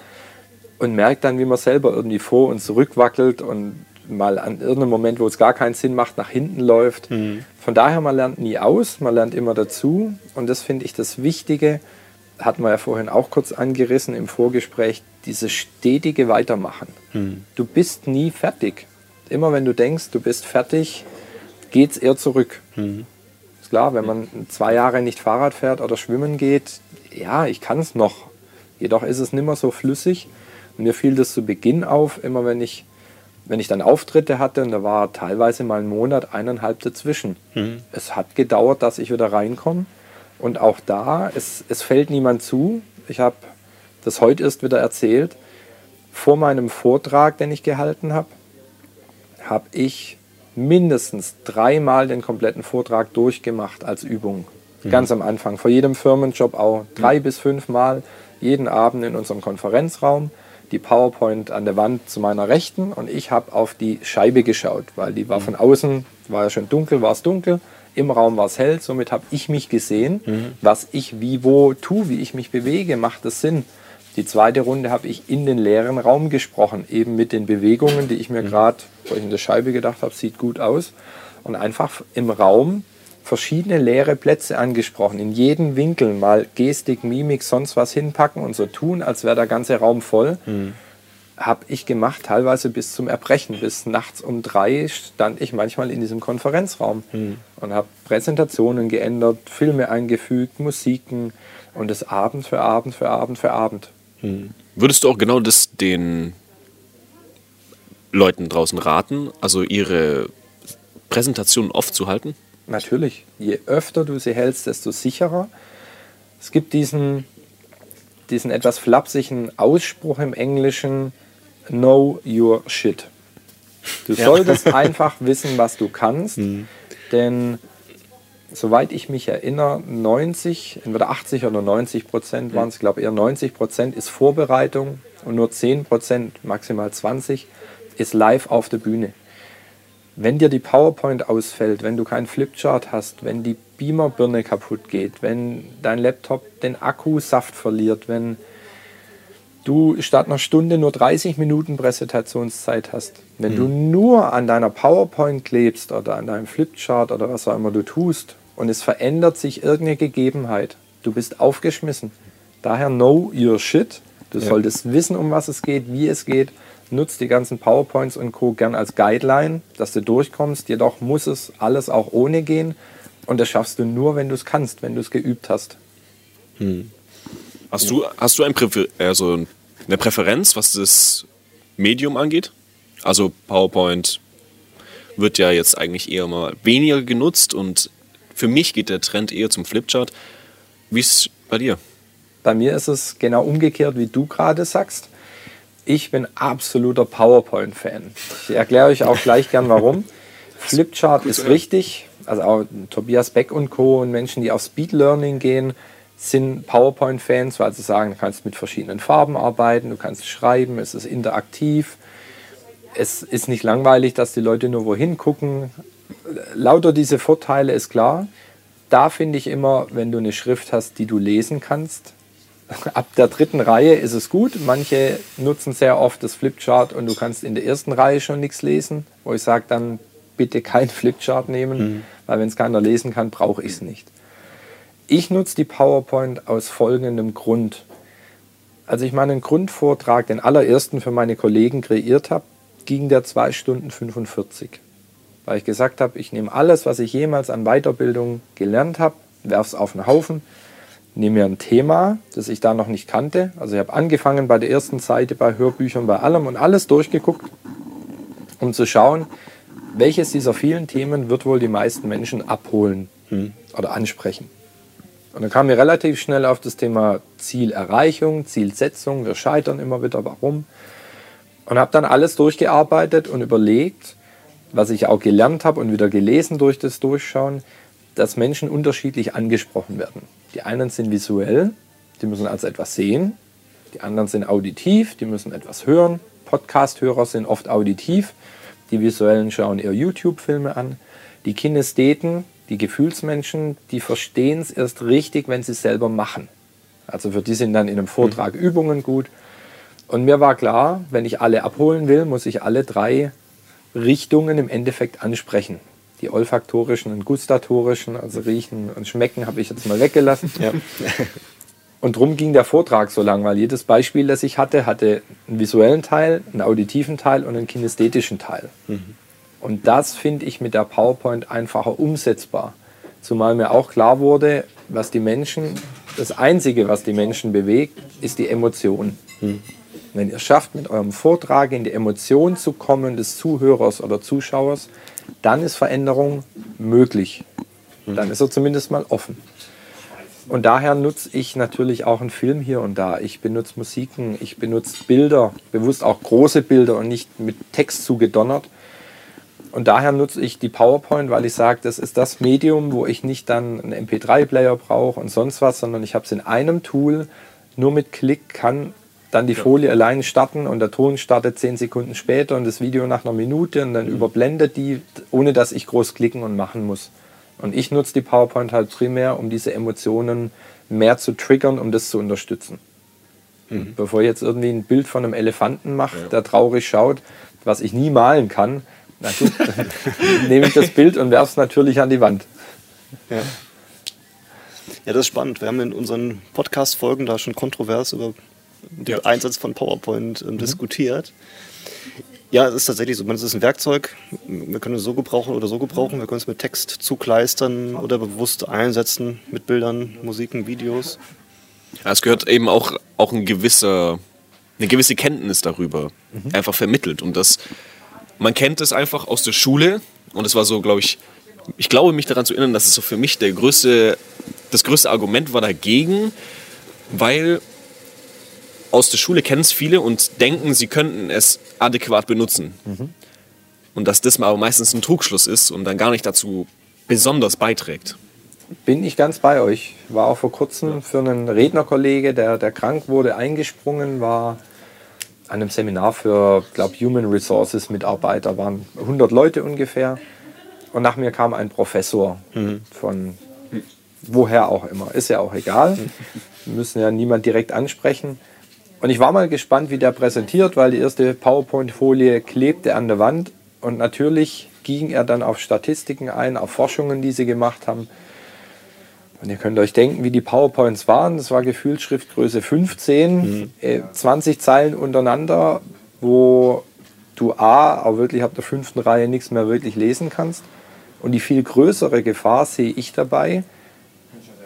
Und merkt dann, wie man selber irgendwie vor und zurück wackelt und mal an irgendeinem Moment, wo es gar keinen Sinn macht, nach hinten läuft. Von daher, man lernt nie aus, man lernt immer dazu. Und das finde ich das Wichtige, hatten wir ja vorhin auch kurz angerissen im Vorgespräch, dieses stetige Weitermachen. Du bist nie fertig. Immer wenn du denkst, du bist fertig, geht es eher zurück. Ist klar, wenn man zwei Jahre nicht Fahrrad fährt oder schwimmen geht, ja, ich kann es noch. Jedoch ist es nicht mehr so flüssig. Mir fiel das zu Beginn auf, immer wenn ich, wenn ich dann Auftritte hatte, und da war teilweise mal ein Monat, eineinhalb dazwischen. Es hat gedauert, dass ich wieder reinkomme. Und auch da, es, es fällt niemand zu. Ich habe das heute erst wieder erzählt. Vor meinem Vortrag, den ich gehalten habe, habe ich mindestens dreimal den kompletten Vortrag durchgemacht als Übung. Ganz am Anfang. Vor jedem Firmenjob auch drei bis fünfmal jeden Abend in unserem Konferenzraum. Die PowerPoint an der Wand zu meiner Rechten und ich habe auf die Scheibe geschaut, weil die war von außen, war ja schon dunkel, war es dunkel. Im Raum war es hell, somit habe ich mich gesehen, was ich wie wo tue, wie ich mich bewege, macht das Sinn. Die zweite Runde habe ich in den leeren Raum gesprochen, eben mit den Bewegungen, die ich mir gerade, wo ich in der Scheibe gedacht habe, sieht gut aus. Und einfach im Raum verschiedene leere Plätze angesprochen, in jedem Winkel mal Gestik, Mimik, sonst was hinpacken und so tun, als wäre der ganze Raum voll. Habe ich gemacht, teilweise bis zum Erbrechen. Bis nachts um drei stand ich manchmal in diesem Konferenzraum und habe Präsentationen geändert, Filme eingefügt, Musiken und das Abend für Abend für Abend für Abend. Würdest du auch genau das den Leuten draußen raten, also ihre Präsentationen oft zu halten? Natürlich, je öfter du sie hältst, desto sicherer. Es gibt diesen, diesen etwas flapsigen Ausspruch im Englischen, know your shit. Du solltest einfach wissen, was du kannst, denn soweit ich mich erinnere, 90, entweder 80 oder 90 Prozent waren es, ich glaube eher 90 Prozent ist Vorbereitung und nur 10 Prozent, maximal 20, ist live auf der Bühne. Wenn dir die PowerPoint ausfällt, wenn du keinen Flipchart hast, wenn die Beamerbirne kaputt geht, wenn dein Laptop den Akkusaft verliert, wenn du statt einer Stunde nur 30 Minuten Präsentationszeit hast, wenn du nur an deiner PowerPoint klebst oder an deinem Flipchart oder was auch immer du tust und es verändert sich irgendeine Gegebenheit, du bist aufgeschmissen. Daher know your shit. Du solltest wissen, um was es geht, wie es geht. Nutzt die ganzen PowerPoints und Co. gern als Guideline, dass du durchkommst. Jedoch muss es alles auch ohne gehen. Und das schaffst du nur, wenn du es kannst, wenn du es geübt hast. Hast du, hast du ein also eine Präferenz, was das Medium angeht? Also PowerPoint wird ja jetzt eigentlich eher mal weniger genutzt und für mich geht der Trend eher zum Flipchart. Wie ist es bei dir? Bei mir ist es genau umgekehrt, wie du gerade sagst. Ich bin absoluter PowerPoint-Fan. Ich erkläre euch auch gleich gern warum. Flipchart ist richtig. Also auch Tobias Beck und Co. und Menschen, die auf Speed Learning gehen, sind PowerPoint-Fans, weil sie sagen, du kannst mit verschiedenen Farben arbeiten, du kannst schreiben, es ist interaktiv. Es ist nicht langweilig, dass die Leute nur wohin gucken. Lauter diese Vorteile ist klar. da finde ich immer, wenn du eine Schrift hast, die du lesen kannst, ab der dritten Reihe ist es gut. Manche nutzen sehr oft das Flipchart und du kannst in der ersten Reihe schon nichts lesen, wo ich sage, dann bitte kein Flipchart nehmen, mhm. weil wenn es keiner lesen kann, brauche ich es nicht. Ich nutze die PowerPoint aus folgendem Grund. Als ich meinen Grundvortrag, den allerersten für meine Kollegen kreiert habe, ging der 2 Stunden 45. Weil ich gesagt habe, ich nehme alles, was ich jemals an Weiterbildung gelernt habe, werfe es auf den Haufen, nehme mir ein Thema, das ich da noch nicht kannte. Also ich habe angefangen bei der ersten Seite, bei Hörbüchern, bei allem und alles durchgeguckt, um zu schauen, welches dieser vielen Themen wird wohl die meisten Menschen abholen hm. oder ansprechen. Und dann kamen wir relativ schnell auf das Thema Zielerreichung, Zielsetzung. Wir scheitern immer wieder, warum? Und habe dann alles durchgearbeitet und überlegt, was ich auch gelernt habe und wieder gelesen durch das Durchschauen, dass Menschen unterschiedlich angesprochen werden. Die einen sind visuell, die müssen also etwas sehen. Die anderen sind auditiv, die müssen etwas hören. Podcast-Hörer sind oft auditiv. Die visuellen schauen eher YouTube-Filme an. Die Kinestheten, die Gefühlsmenschen, die verstehen es erst richtig, wenn sie es selber machen. Also für die sind dann in einem Vortrag mhm. Übungen gut. Und mir war klar, wenn ich alle abholen will, muss ich alle drei Richtungen im Endeffekt ansprechen. Die olfaktorischen und gustatorischen, also riechen und schmecken, habe ich jetzt mal weggelassen. Ja. Und drum ging der Vortrag so lang, weil jedes Beispiel, das ich hatte, hatte einen visuellen Teil, einen auditiven Teil und einen kinästhetischen Teil. Mhm. Und das finde ich mit der PowerPoint einfacher umsetzbar. Zumal mir auch klar wurde, was die Menschen, das Einzige, was die Menschen bewegt, ist die Emotion. Mhm. Wenn ihr schafft, mit eurem Vortrag in die Emotion zu kommen des Zuhörers oder Zuschauers, dann ist Veränderung möglich. Dann ist er zumindest mal offen. Und daher nutze ich natürlich auch einen Film hier und da. Ich benutze Musiken, ich benutze Bilder, bewusst auch große Bilder und nicht mit Text zugedonnert, und daher nutze ich die PowerPoint, weil ich sage, das ist das Medium, wo ich nicht dann einen MP3-Player brauche und sonst was, sondern ich habe es in einem Tool. Nur mit Klick kann dann die Folie allein starten und der Ton startet zehn Sekunden später und das Video nach einer Minute und dann mhm. überblendet die, ohne dass ich groß klicken und machen muss. Und ich nutze die PowerPoint halt primär, um diese Emotionen mehr zu triggern, um das zu unterstützen. Mhm. Bevor ich jetzt irgendwie ein Bild von einem Elefanten mache, ja. der traurig schaut, was ich nie malen kann, na gut, dann nehme ich das Bild und werfe es natürlich an die Wand. Ja. ja, das ist spannend. Wir haben in unseren Podcast-Folgen da schon kontrovers über den ja. Einsatz von PowerPoint ähm, mhm. diskutiert. Ja, es ist tatsächlich so. Es ist ein Werkzeug. Wir können es so gebrauchen oder so gebrauchen. Wir können es mit Text zukleistern oder bewusst einsetzen mit Bildern, Musiken, Videos. Ja, es gehört eben auch, auch ein gewisser, eine gewisse Kenntnis darüber mhm. einfach vermittelt. Und das man kennt es einfach aus der Schule und es war so, glaube ich, ich glaube mich daran zu erinnern, dass es so für mich der größte, das größte Argument war dagegen, weil aus der Schule kennen es viele und denken, sie könnten es adäquat benutzen. Mhm. Und dass das aber meistens ein Trugschluss ist und dann gar nicht dazu besonders beiträgt. Bin ich ganz bei euch. War auch vor kurzem für einen Rednerkollege, der, der krank wurde, eingesprungen, war einem Seminar für, glaube Human Resources Mitarbeiter, waren 100 Leute ungefähr. Und nach mir kam ein Professor mhm. von woher auch immer. Ist ja auch egal. Wir müssen ja niemand direkt ansprechen. Und ich war mal gespannt, wie der präsentiert, weil die erste PowerPoint-Folie klebte an der Wand. Und natürlich ging er dann auf Statistiken ein, auf Forschungen, die sie gemacht haben. Und ihr könnt euch denken, wie die PowerPoints waren. Das war gefühlt Schriftgröße 15, mhm. äh, 20 Zeilen untereinander, wo du A, auch wirklich ab der fünften Reihe nichts mehr wirklich lesen kannst. Und die viel größere Gefahr sehe ich dabei,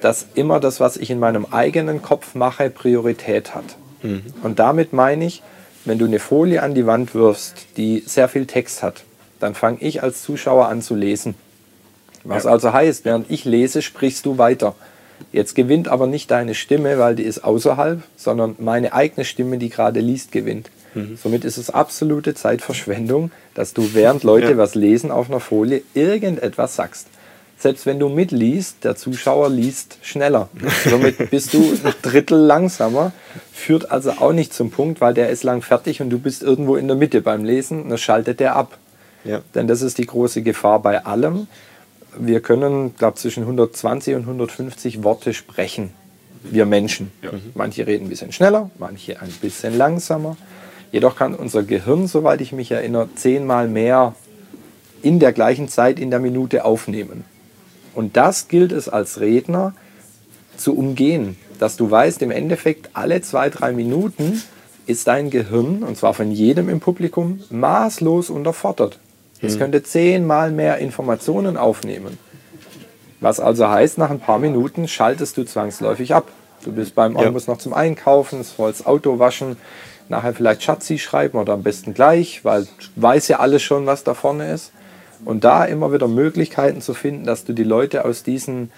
dass immer das, was ich in meinem eigenen Kopf mache, Priorität hat. Mhm. Und damit meine ich, wenn du eine Folie an die Wand wirfst, die sehr viel Text hat, dann fange ich als Zuschauer an zu lesen. Was ja. also heißt, während ich lese, sprichst du weiter. Jetzt gewinnt aber nicht deine Stimme, weil die ist außerhalb, sondern meine eigene Stimme, die gerade liest, gewinnt. Mhm. Somit ist es absolute Zeitverschwendung, dass du während Leute ja. was lesen auf einer Folie irgendetwas sagst. Selbst wenn du mitliest, der Zuschauer liest schneller. Somit bist du ein Drittel langsamer, führt also auch nicht zum Punkt, weil der ist lang fertig und du bist irgendwo in der Mitte beim Lesen, und dann schaltet der ab. Ja. Denn das ist die große Gefahr bei allem wir können, glaube zwischen 120 und 150 Worte sprechen. Wir Menschen. Ja. Manche reden ein bisschen schneller, manche ein bisschen langsamer. Jedoch kann unser Gehirn, soweit ich mich erinnere, zehnmal mehr in der gleichen Zeit in der Minute aufnehmen. Und das gilt es als Redner zu umgehen, dass du weißt, im Endeffekt alle zwei, drei Minuten ist dein Gehirn, und zwar von jedem im Publikum, maßlos unterfordert. Es mhm. könnte zehnmal mehr Informationen aufnehmen. Was also heißt, nach ein paar Minuten schaltest du zwangsläufig ab. Du bist beim ja. noch zum Einkaufen, sollst Auto waschen, nachher vielleicht Schatzi schreiben oder am besten gleich, weil weiß ja alles schon, was da vorne ist. Und da immer wieder Möglichkeiten zu finden, dass du die Leute aus diesen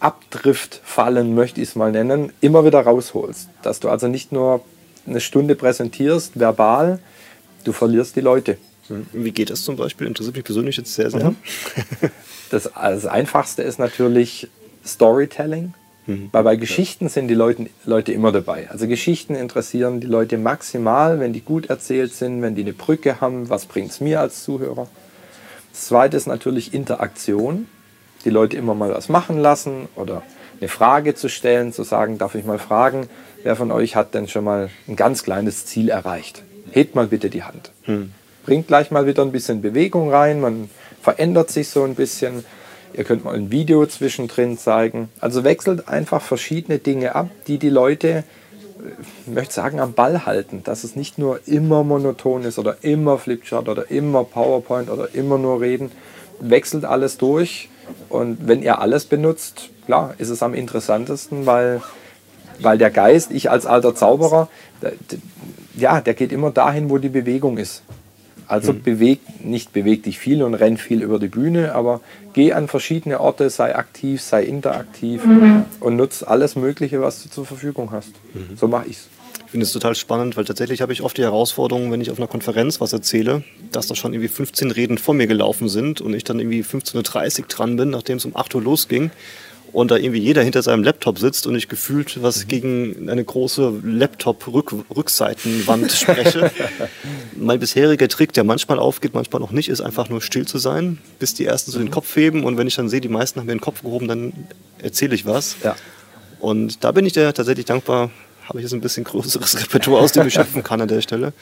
Abdriftfallen, möchte ich es mal nennen, immer wieder rausholst. Dass du also nicht nur eine Stunde präsentierst, verbal, du verlierst die Leute. Wie geht das zum Beispiel? Interessiert mich persönlich jetzt sehr, sehr. Mhm. Das, das Einfachste ist natürlich Storytelling. Mhm. Weil bei Geschichten sind die Leute, Leute immer dabei. Also Geschichten interessieren die Leute maximal, wenn die gut erzählt sind, wenn die eine Brücke haben, was bringt es mir als Zuhörer. Das zweite ist natürlich Interaktion. Die Leute immer mal was machen lassen oder eine Frage zu stellen, zu sagen, darf ich mal fragen, wer von euch hat denn schon mal ein ganz kleines Ziel erreicht? Hebt mal bitte die Hand. Hm. Bringt gleich mal wieder ein bisschen Bewegung rein, man verändert sich so ein bisschen. Ihr könnt mal ein Video zwischendrin zeigen. Also wechselt einfach verschiedene Dinge ab, die die Leute möchte sagen, am Ball halten, dass es nicht nur immer monoton ist oder immer Flipchart oder immer PowerPoint oder immer nur reden. Wechselt alles durch und wenn ihr alles benutzt, klar, ist es am interessantesten, weil, weil der Geist, ich als alter Zauberer, ja, der geht immer dahin, wo die Bewegung ist. Also mhm. beweg, nicht beweg dich viel und renn viel über die Bühne, aber geh an verschiedene Orte, sei aktiv, sei interaktiv mhm. und nutz alles Mögliche, was du zur Verfügung hast. Mhm. So mache ich's. Ich finde es total spannend, weil tatsächlich habe ich oft die Herausforderung, wenn ich auf einer Konferenz was erzähle, dass da schon irgendwie 15 Reden vor mir gelaufen sind und ich dann irgendwie 15.30 Uhr dran bin, nachdem es um 8 Uhr losging und da irgendwie jeder hinter seinem Laptop sitzt und ich gefühlt was mhm. gegen eine große Laptop-Rückseitenwand spreche. mein bisheriger Trick, der manchmal aufgeht, manchmal noch nicht, ist einfach nur still zu sein, bis die ersten so den mhm. Kopf heben und wenn ich dann sehe, die meisten haben mir den Kopf gehoben, dann erzähle ich was. Ja. Und da bin ich dir tatsächlich dankbar, habe ich jetzt ein bisschen größeres Repertoire, aus dem ich schöpfen kann an der Stelle.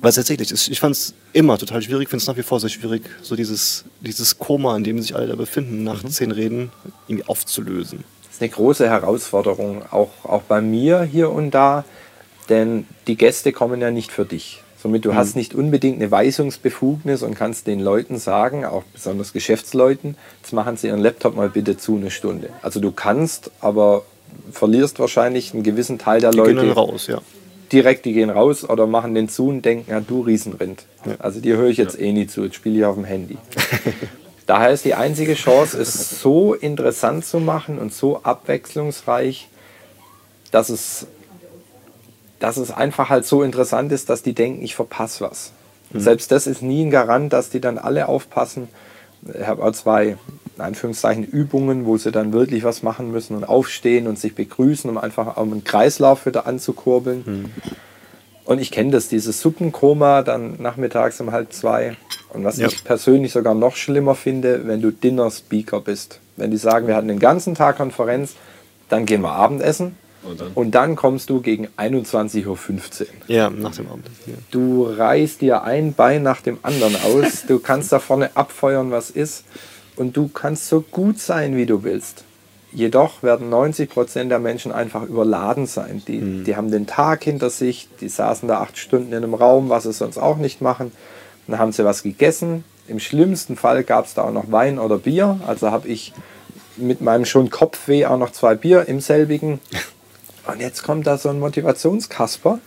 Weil tatsächlich, ich fand es immer total schwierig, finde es nach wie vor sehr schwierig, so dieses, dieses Koma, in dem sich alle da befinden, nach mhm. zehn Reden irgendwie aufzulösen. Das ist eine große Herausforderung, auch, auch bei mir hier und da, denn die Gäste kommen ja nicht für dich. Somit du mhm. hast nicht unbedingt eine Weisungsbefugnis und kannst den Leuten sagen, auch besonders Geschäftsleuten, jetzt machen sie ihren Laptop mal bitte zu eine Stunde. Also du kannst, aber verlierst wahrscheinlich einen gewissen Teil der die Leute. Gehen raus, ja. Direkt, die gehen raus oder machen den zu und denken, ja, du Riesenrind. Ja. Also dir höre ich jetzt ja. eh nie zu, jetzt spiele ich auf dem Handy. Daher ist die einzige Chance, es so interessant zu machen und so abwechslungsreich, dass es, dass es einfach halt so interessant ist, dass die denken, ich verpasse was. Mhm. Selbst das ist nie ein Garant, dass die dann alle aufpassen. Ich habe auch zwei in Anführungszeichen Übungen, wo sie dann wirklich was machen müssen und aufstehen und sich begrüßen, um einfach um einen Kreislauf wieder anzukurbeln. Mhm. Und ich kenne das, dieses Suppenkoma dann nachmittags um halb zwei. Und was ja. ich persönlich sogar noch schlimmer finde, wenn du Dinner-Speaker bist. Wenn die sagen, wir hatten den ganzen Tag Konferenz, dann gehen wir Abendessen und dann, und dann kommst du gegen 21.15 Uhr. Ja, nach dem Abendessen. Ja. Du reißt dir ein Bein nach dem anderen aus. Du kannst da vorne abfeuern, was ist und du kannst so gut sein, wie du willst. Jedoch werden 90 Prozent der Menschen einfach überladen sein. Die, mhm. die haben den Tag hinter sich, die saßen da acht Stunden in einem Raum, was sie sonst auch nicht machen. Dann haben sie was gegessen. Im schlimmsten Fall gab es da auch noch Wein oder Bier. Also habe ich mit meinem schon Kopfweh auch noch zwei Bier im selbigen. Und jetzt kommt da so ein Motivationskasper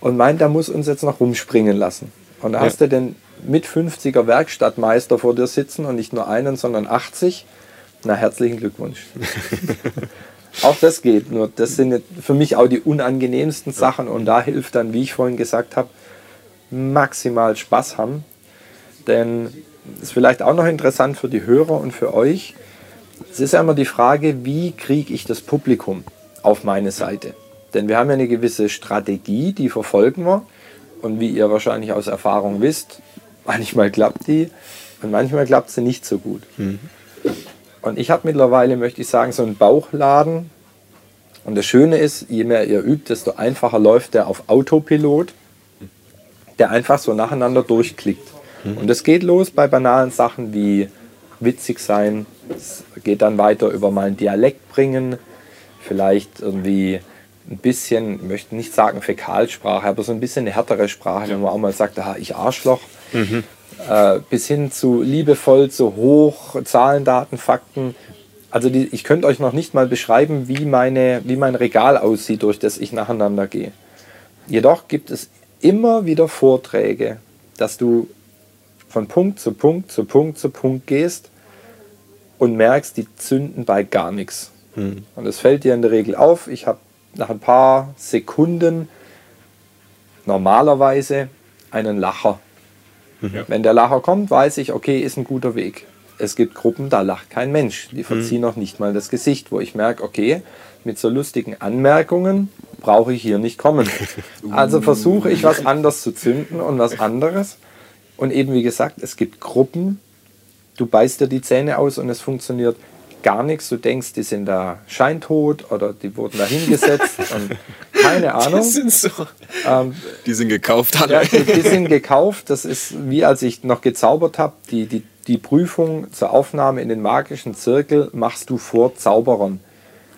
und meint, der muss uns jetzt noch rumspringen lassen. Und da ja. hast du den mit 50er Werkstattmeister vor dir sitzen und nicht nur einen, sondern 80. Na, herzlichen Glückwunsch. auch das geht, nur das sind für mich auch die unangenehmsten Sachen und da hilft dann, wie ich vorhin gesagt habe, maximal Spaß haben. Denn das ist vielleicht auch noch interessant für die Hörer und für euch. Es ist ja immer die Frage, wie kriege ich das Publikum auf meine Seite? Denn wir haben ja eine gewisse Strategie, die verfolgen wir. Und wie ihr wahrscheinlich aus Erfahrung wisst, Manchmal klappt die und manchmal klappt sie nicht so gut. Mhm. Und ich habe mittlerweile, möchte ich sagen, so einen Bauchladen. Und das Schöne ist, je mehr ihr übt, desto einfacher läuft der auf Autopilot, der einfach so nacheinander durchklickt. Und es geht los bei banalen Sachen wie witzig sein. Es geht dann weiter über mal einen Dialekt bringen, vielleicht irgendwie ein bisschen, ich möchte nicht sagen Fäkalsprache, aber so ein bisschen eine härtere Sprache, wenn man auch mal sagt, ah, ich Arschloch. Äh, bis hin zu liebevoll, zu hoch, Zahlen, Daten, Fakten. Also die, ich könnte euch noch nicht mal beschreiben, wie, meine, wie mein Regal aussieht, durch das ich nacheinander gehe. Jedoch gibt es immer wieder Vorträge, dass du von Punkt zu Punkt zu Punkt zu Punkt gehst und merkst, die zünden bei gar nichts. Und es fällt dir in der Regel auf. Ich habe nach ein paar Sekunden normalerweise einen Lacher. Wenn der Lacher kommt, weiß ich, okay, ist ein guter Weg. Es gibt Gruppen, da lacht kein Mensch. Die verziehen noch nicht mal das Gesicht, wo ich merke, okay, mit so lustigen Anmerkungen brauche ich hier nicht kommen. Also versuche ich was anders zu zünden und was anderes. Und eben wie gesagt, es gibt Gruppen, du beißt dir die Zähne aus und es funktioniert gar nichts. Du denkst, die sind da scheintot oder die wurden da hingesetzt und keine Ahnung. Das sind so. Ähm, Die sind gekauft ja, die, die sind gekauft. Das ist wie als ich noch gezaubert habe. Die, die, die Prüfung zur Aufnahme in den magischen Zirkel machst du vor Zauberern.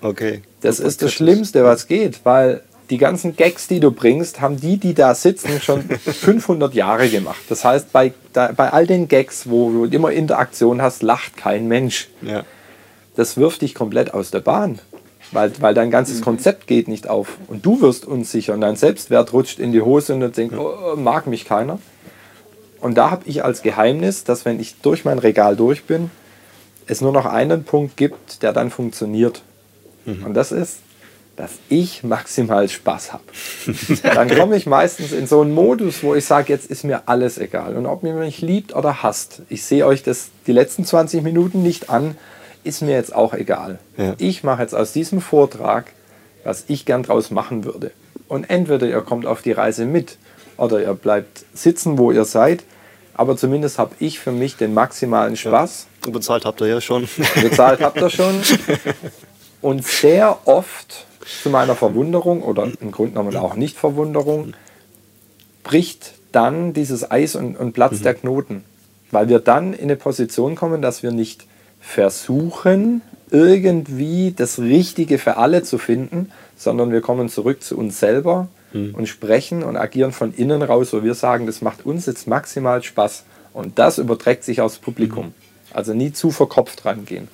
Okay. Das ist das Schlimmste, was geht, weil die ganzen Gags, die du bringst, haben die, die da sitzen, schon 500 Jahre gemacht. Das heißt, bei, da, bei all den Gags, wo du immer Interaktion hast, lacht kein Mensch. Ja. Das wirft dich komplett aus der Bahn, weil, weil dein ganzes Konzept geht nicht auf. Und du wirst unsicher und dein Selbstwert rutscht in die Hose und du denkst, oh, mag mich keiner. Und da habe ich als Geheimnis, dass wenn ich durch mein Regal durch bin, es nur noch einen Punkt gibt, der dann funktioniert. Und das ist, dass ich maximal Spaß habe. dann komme ich meistens in so einen Modus, wo ich sage, jetzt ist mir alles egal. Und ob ihr mich liebt oder hasst, ich sehe euch das die letzten 20 Minuten nicht an, ist mir jetzt auch egal. Ja. Ich mache jetzt aus diesem Vortrag, was ich gern draus machen würde. Und entweder ihr kommt auf die Reise mit oder ihr bleibt sitzen, wo ihr seid. Aber zumindest habe ich für mich den maximalen Spaß. Und bezahlt habt ihr ja schon. Bezahlt habt ihr schon. Und sehr oft zu meiner Verwunderung oder im Grunde genommen auch nicht Verwunderung, bricht dann dieses Eis und, und platzt der Knoten. Weil wir dann in eine Position kommen, dass wir nicht versuchen, irgendwie das Richtige für alle zu finden, sondern wir kommen zurück zu uns selber und sprechen und agieren von innen raus, wo wir sagen, das macht uns jetzt maximal Spaß. Und das überträgt sich aufs Publikum. Also nie zu verkopft rangehen.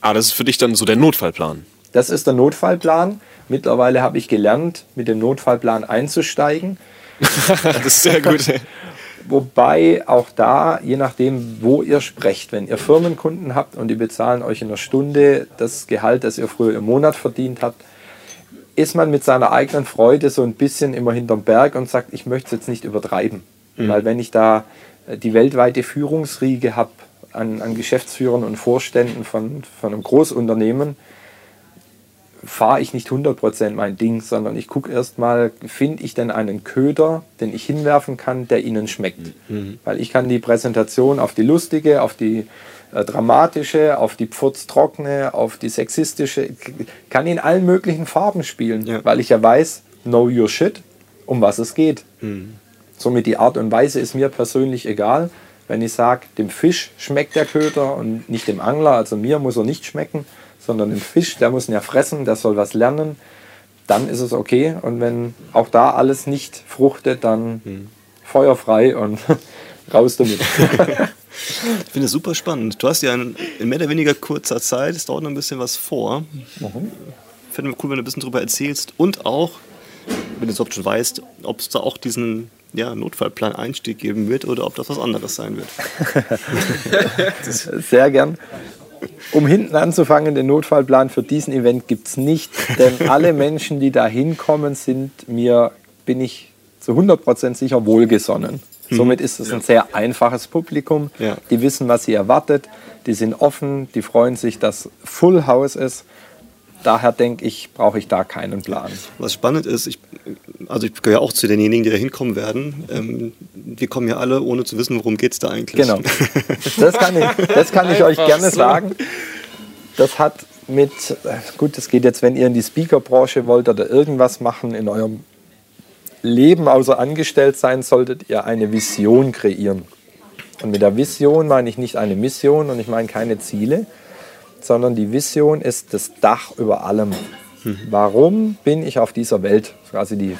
Ah, das ist für dich dann so der Notfallplan. Das ist der Notfallplan. Mittlerweile habe ich gelernt, mit dem Notfallplan einzusteigen. Das ist sehr gut. Wobei auch da, je nachdem, wo ihr sprecht, wenn ihr Firmenkunden habt und die bezahlen euch in einer Stunde das Gehalt, das ihr früher im Monat verdient habt, ist man mit seiner eigenen Freude so ein bisschen immer hinterm Berg und sagt, ich möchte es jetzt nicht übertreiben. Weil wenn ich da äh, die weltweite Führungsriege habe an, an Geschäftsführern und Vorständen von, von einem Großunternehmen, fahre ich nicht 100% mein Ding, sondern ich gucke erstmal, finde ich denn einen Köder, den ich hinwerfen kann, der ihnen schmeckt. Weil ich kann die Präsentation auf die lustige, auf die äh, dramatische, auf die pfurztrockene, auf die sexistische, kann in allen möglichen Farben spielen, Ja. weil ich ja weiß, know your shit, um was es geht. Somit die Art und Weise ist mir persönlich egal. Wenn ich sage, dem Fisch schmeckt der Köder und nicht dem Angler, also mir muss er nicht schmecken, sondern dem Fisch, der muss ihn ja fressen, der soll was lernen, dann ist es okay. Und wenn auch da alles nicht fruchtet, dann feuerfrei und raus damit. Ich finde es super spannend. Du hast ja in, in mehr oder weniger kurzer Zeit, es dauert noch ein bisschen was vor. Finde ich cool, wenn du ein bisschen drüber erzählst und auch, wenn du es überhaupt schon weißt, ob es da auch diesen ja, Notfallplan-Einstieg geben wird oder ob das was anderes sein wird. Sehr gern. Um hinten anzufangen, den Notfallplan für diesen Event gibt es nicht, denn alle Menschen, die da hinkommen, sind mir, bin ich zu 100% sicher, wohlgesonnen. Somit ist es ein sehr einfaches Publikum. Ja. Die wissen, was sie erwartet. Die sind offen, die freuen sich, dass Full House ist. Daher denke ich, brauche ich da keinen Plan. Was spannend ist, ich, also ich gehöre auch zu denjenigen, die da hinkommen werden. Ähm, wir kommen ja alle, ohne zu wissen, worum geht es da eigentlich. Genau. Das kann ich, das kann ich euch gerne sagen. das hat mit, gut, das geht jetzt, wenn ihr in die Speaker-Branche wollt oder irgendwas machen in eurem Leben, außer angestellt sein, solltet ihr eine Vision kreieren. Und mit der Vision meine ich nicht eine Mission und ich meine keine Ziele, sondern die Vision ist das Dach über allem. Mhm. Warum bin ich auf dieser Welt? Quasi die,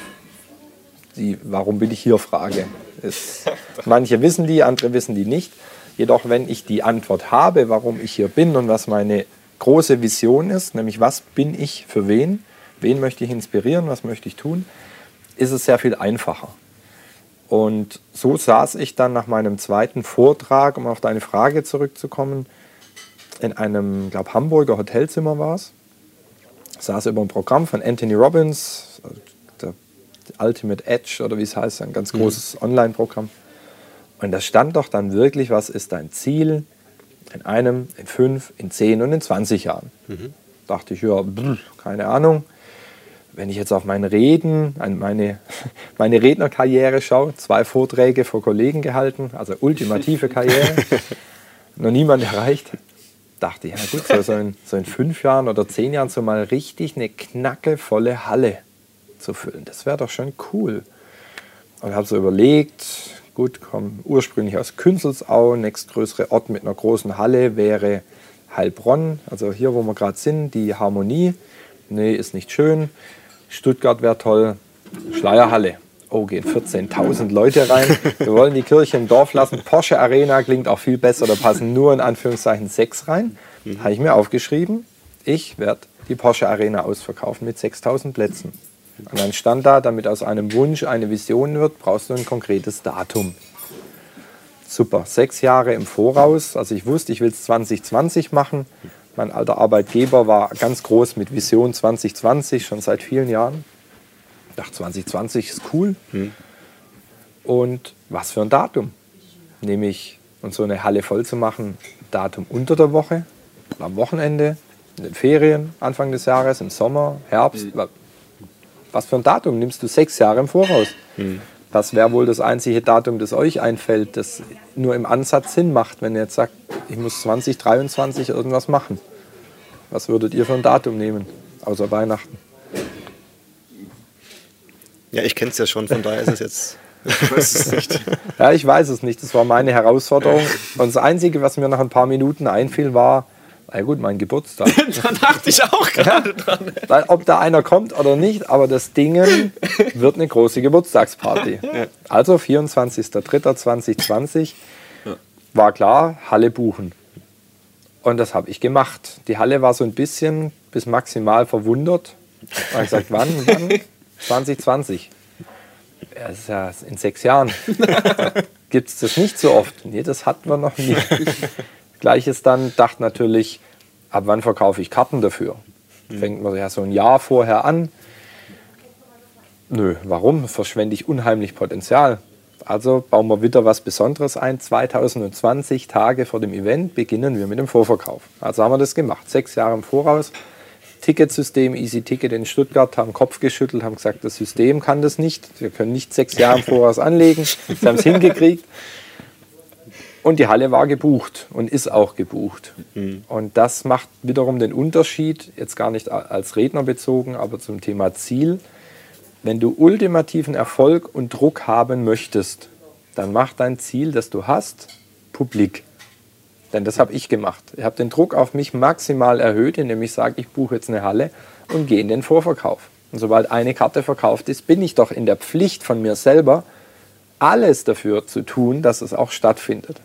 die Warum bin ich hier Frage. Ist, manche wissen die, andere wissen die nicht. Jedoch, wenn ich die Antwort habe, warum ich hier bin und was meine große Vision ist, nämlich was bin ich für wen, wen möchte ich inspirieren, was möchte ich tun, ist es sehr viel einfacher. Und so saß ich dann nach meinem zweiten Vortrag, um auf deine Frage zurückzukommen, in einem, glaube Hamburger Hotelzimmer war es. Saß über ein Programm von Anthony Robbins, Ultimate Edge oder wie es heißt, ein ganz mhm. großes mhm. Online-Programm. Und da stand doch dann wirklich, was ist dein Ziel in einem, in fünf, in zehn und in 20 Jahren. Mhm. Dachte ich, ja, keine Ahnung wenn ich jetzt auf mein Reden, meine, meine Rednerkarriere schaue, zwei Vorträge vor Kollegen gehalten, also ultimative Karriere, noch niemand erreicht, dachte ich, ja gut, so, so, in, so in fünf Jahren oder zehn Jahren so mal richtig eine knackevolle Halle zu füllen, das wäre doch schon cool. Und habe so überlegt, gut, komme ursprünglich aus Künzelsau, nächstgrößere Ort mit einer großen Halle wäre Heilbronn, also hier, wo wir gerade sind, die Harmonie. Nee, ist nicht schön. Stuttgart wäre toll, Schleierhalle. Oh, gehen 14.000 Leute rein. Wir wollen die Kirche im Dorf lassen. Porsche Arena klingt auch viel besser, da passen nur in Anführungszeichen sechs rein. Habe ich mir aufgeschrieben, ich werde die Porsche Arena ausverkaufen mit 6.000 Plätzen. Und dann stand da, damit aus einem Wunsch eine Vision wird, brauchst du ein konkretes Datum. Super, sechs Jahre im Voraus. Also ich wusste, ich will es 2020 machen. Mein alter Arbeitgeber war ganz groß mit Vision 2020, schon seit vielen Jahren. Ich dachte, 2020 ist cool. Hm. Und was für ein Datum? Nämlich, um so eine Halle voll zu machen, Datum unter der Woche, am Wochenende, in den Ferien, Anfang des Jahres, im Sommer, Herbst. Was für ein Datum nimmst du sechs Jahre im Voraus? Hm. Das wäre wohl das einzige Datum, das euch einfällt, das nur im Ansatz Sinn macht, wenn ihr jetzt sagt, ich muss 2023 irgendwas machen. Was würdet ihr für ein Datum nehmen, außer Weihnachten? Ja, ich kenne es ja schon, von daher ist es jetzt. Ich weiß es nicht. ja, ich weiß es nicht. Das war meine Herausforderung. Und das Einzige, was mir nach ein paar Minuten einfiel, war, na gut, mein Geburtstag. da dachte ich auch gerade ja, dran. Ob da einer kommt oder nicht, aber das Ding wird eine große Geburtstagsparty. Ja. Also 24.03.2020 war klar, Halle buchen. Und das habe ich gemacht. Die Halle war so ein bisschen bis maximal verwundert. Ich habe gesagt, wann? wann? 2020. Ja, das ist ja in sechs Jahren. Gibt es das nicht so oft? Nee, das hatten wir noch nie. Gleiches dann, dachte natürlich, ab wann verkaufe ich Karten dafür? Mhm. Fängt man ja so ein Jahr vorher an. Nö, warum? Verschwende ich unheimlich Potenzial. Also bauen wir wieder was Besonderes ein. 2020 Tage vor dem Event beginnen wir mit dem Vorverkauf. Also haben wir das gemacht. Sechs Jahre im Voraus. Ticketsystem Easy Ticket in Stuttgart haben Kopf geschüttelt, haben gesagt, das System kann das nicht. Wir können nicht sechs Jahre im Voraus anlegen. Sie haben es hingekriegt. Und die Halle war gebucht und ist auch gebucht. Mhm. Und das macht wiederum den Unterschied, jetzt gar nicht als Redner bezogen, aber zum Thema Ziel. Wenn du ultimativen Erfolg und Druck haben möchtest, dann mach dein Ziel, das du hast, publik. Denn das habe ich gemacht. Ich habe den Druck auf mich maximal erhöht, indem ich sage, ich buche jetzt eine Halle und gehe in den Vorverkauf. Und sobald eine Karte verkauft ist, bin ich doch in der Pflicht von mir selber, alles dafür zu tun, dass es auch stattfindet.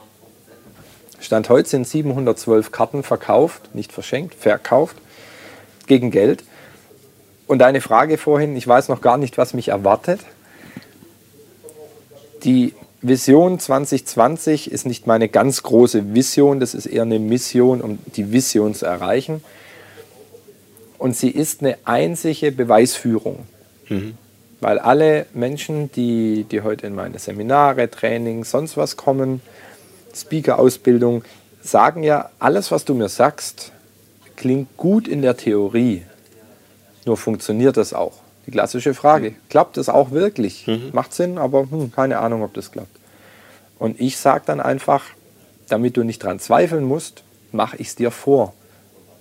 Stand heute sind 712 Karten verkauft, nicht verschenkt, verkauft, gegen Geld. Und eine Frage vorhin, ich weiß noch gar nicht, was mich erwartet. Die Vision 2020 ist nicht meine ganz große Vision, das ist eher eine Mission, um die Vision zu erreichen. Und sie ist eine einzige Beweisführung. Mhm. Weil alle Menschen, die, die heute in meine Seminare, Trainings, sonst was kommen, Speaker-Ausbildung, sagen ja, alles, was du mir sagst, klingt gut in der Theorie. Nur funktioniert das auch? Die klassische Frage. Mhm. Klappt das auch wirklich? Mhm. Macht Sinn, aber hm, keine Ahnung, ob das klappt. Und ich sage dann einfach, damit du nicht dran zweifeln musst, mache ich es dir vor.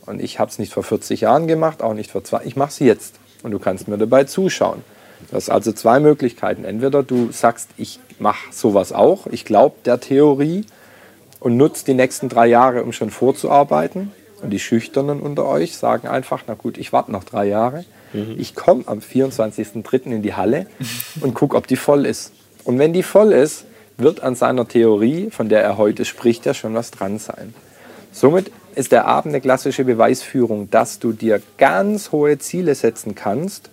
Und ich habe es nicht vor 40 Jahren gemacht, auch nicht vor zwei. Ich mache es jetzt. Und du kannst mir dabei zuschauen. Du hast also zwei Möglichkeiten. Entweder du sagst, ich mache sowas auch, ich glaube der Theorie und nutze die nächsten drei Jahre, um schon vorzuarbeiten. Und die Schüchternen unter euch sagen einfach, na gut, ich warte noch drei Jahre. Mhm. Ich komme am 24.03. in die Halle und gucke, ob die voll ist. Und wenn die voll ist, wird an seiner Theorie, von der er heute spricht, ja schon was dran sein. Somit ist der Abend eine klassische Beweisführung, dass du dir ganz hohe Ziele setzen kannst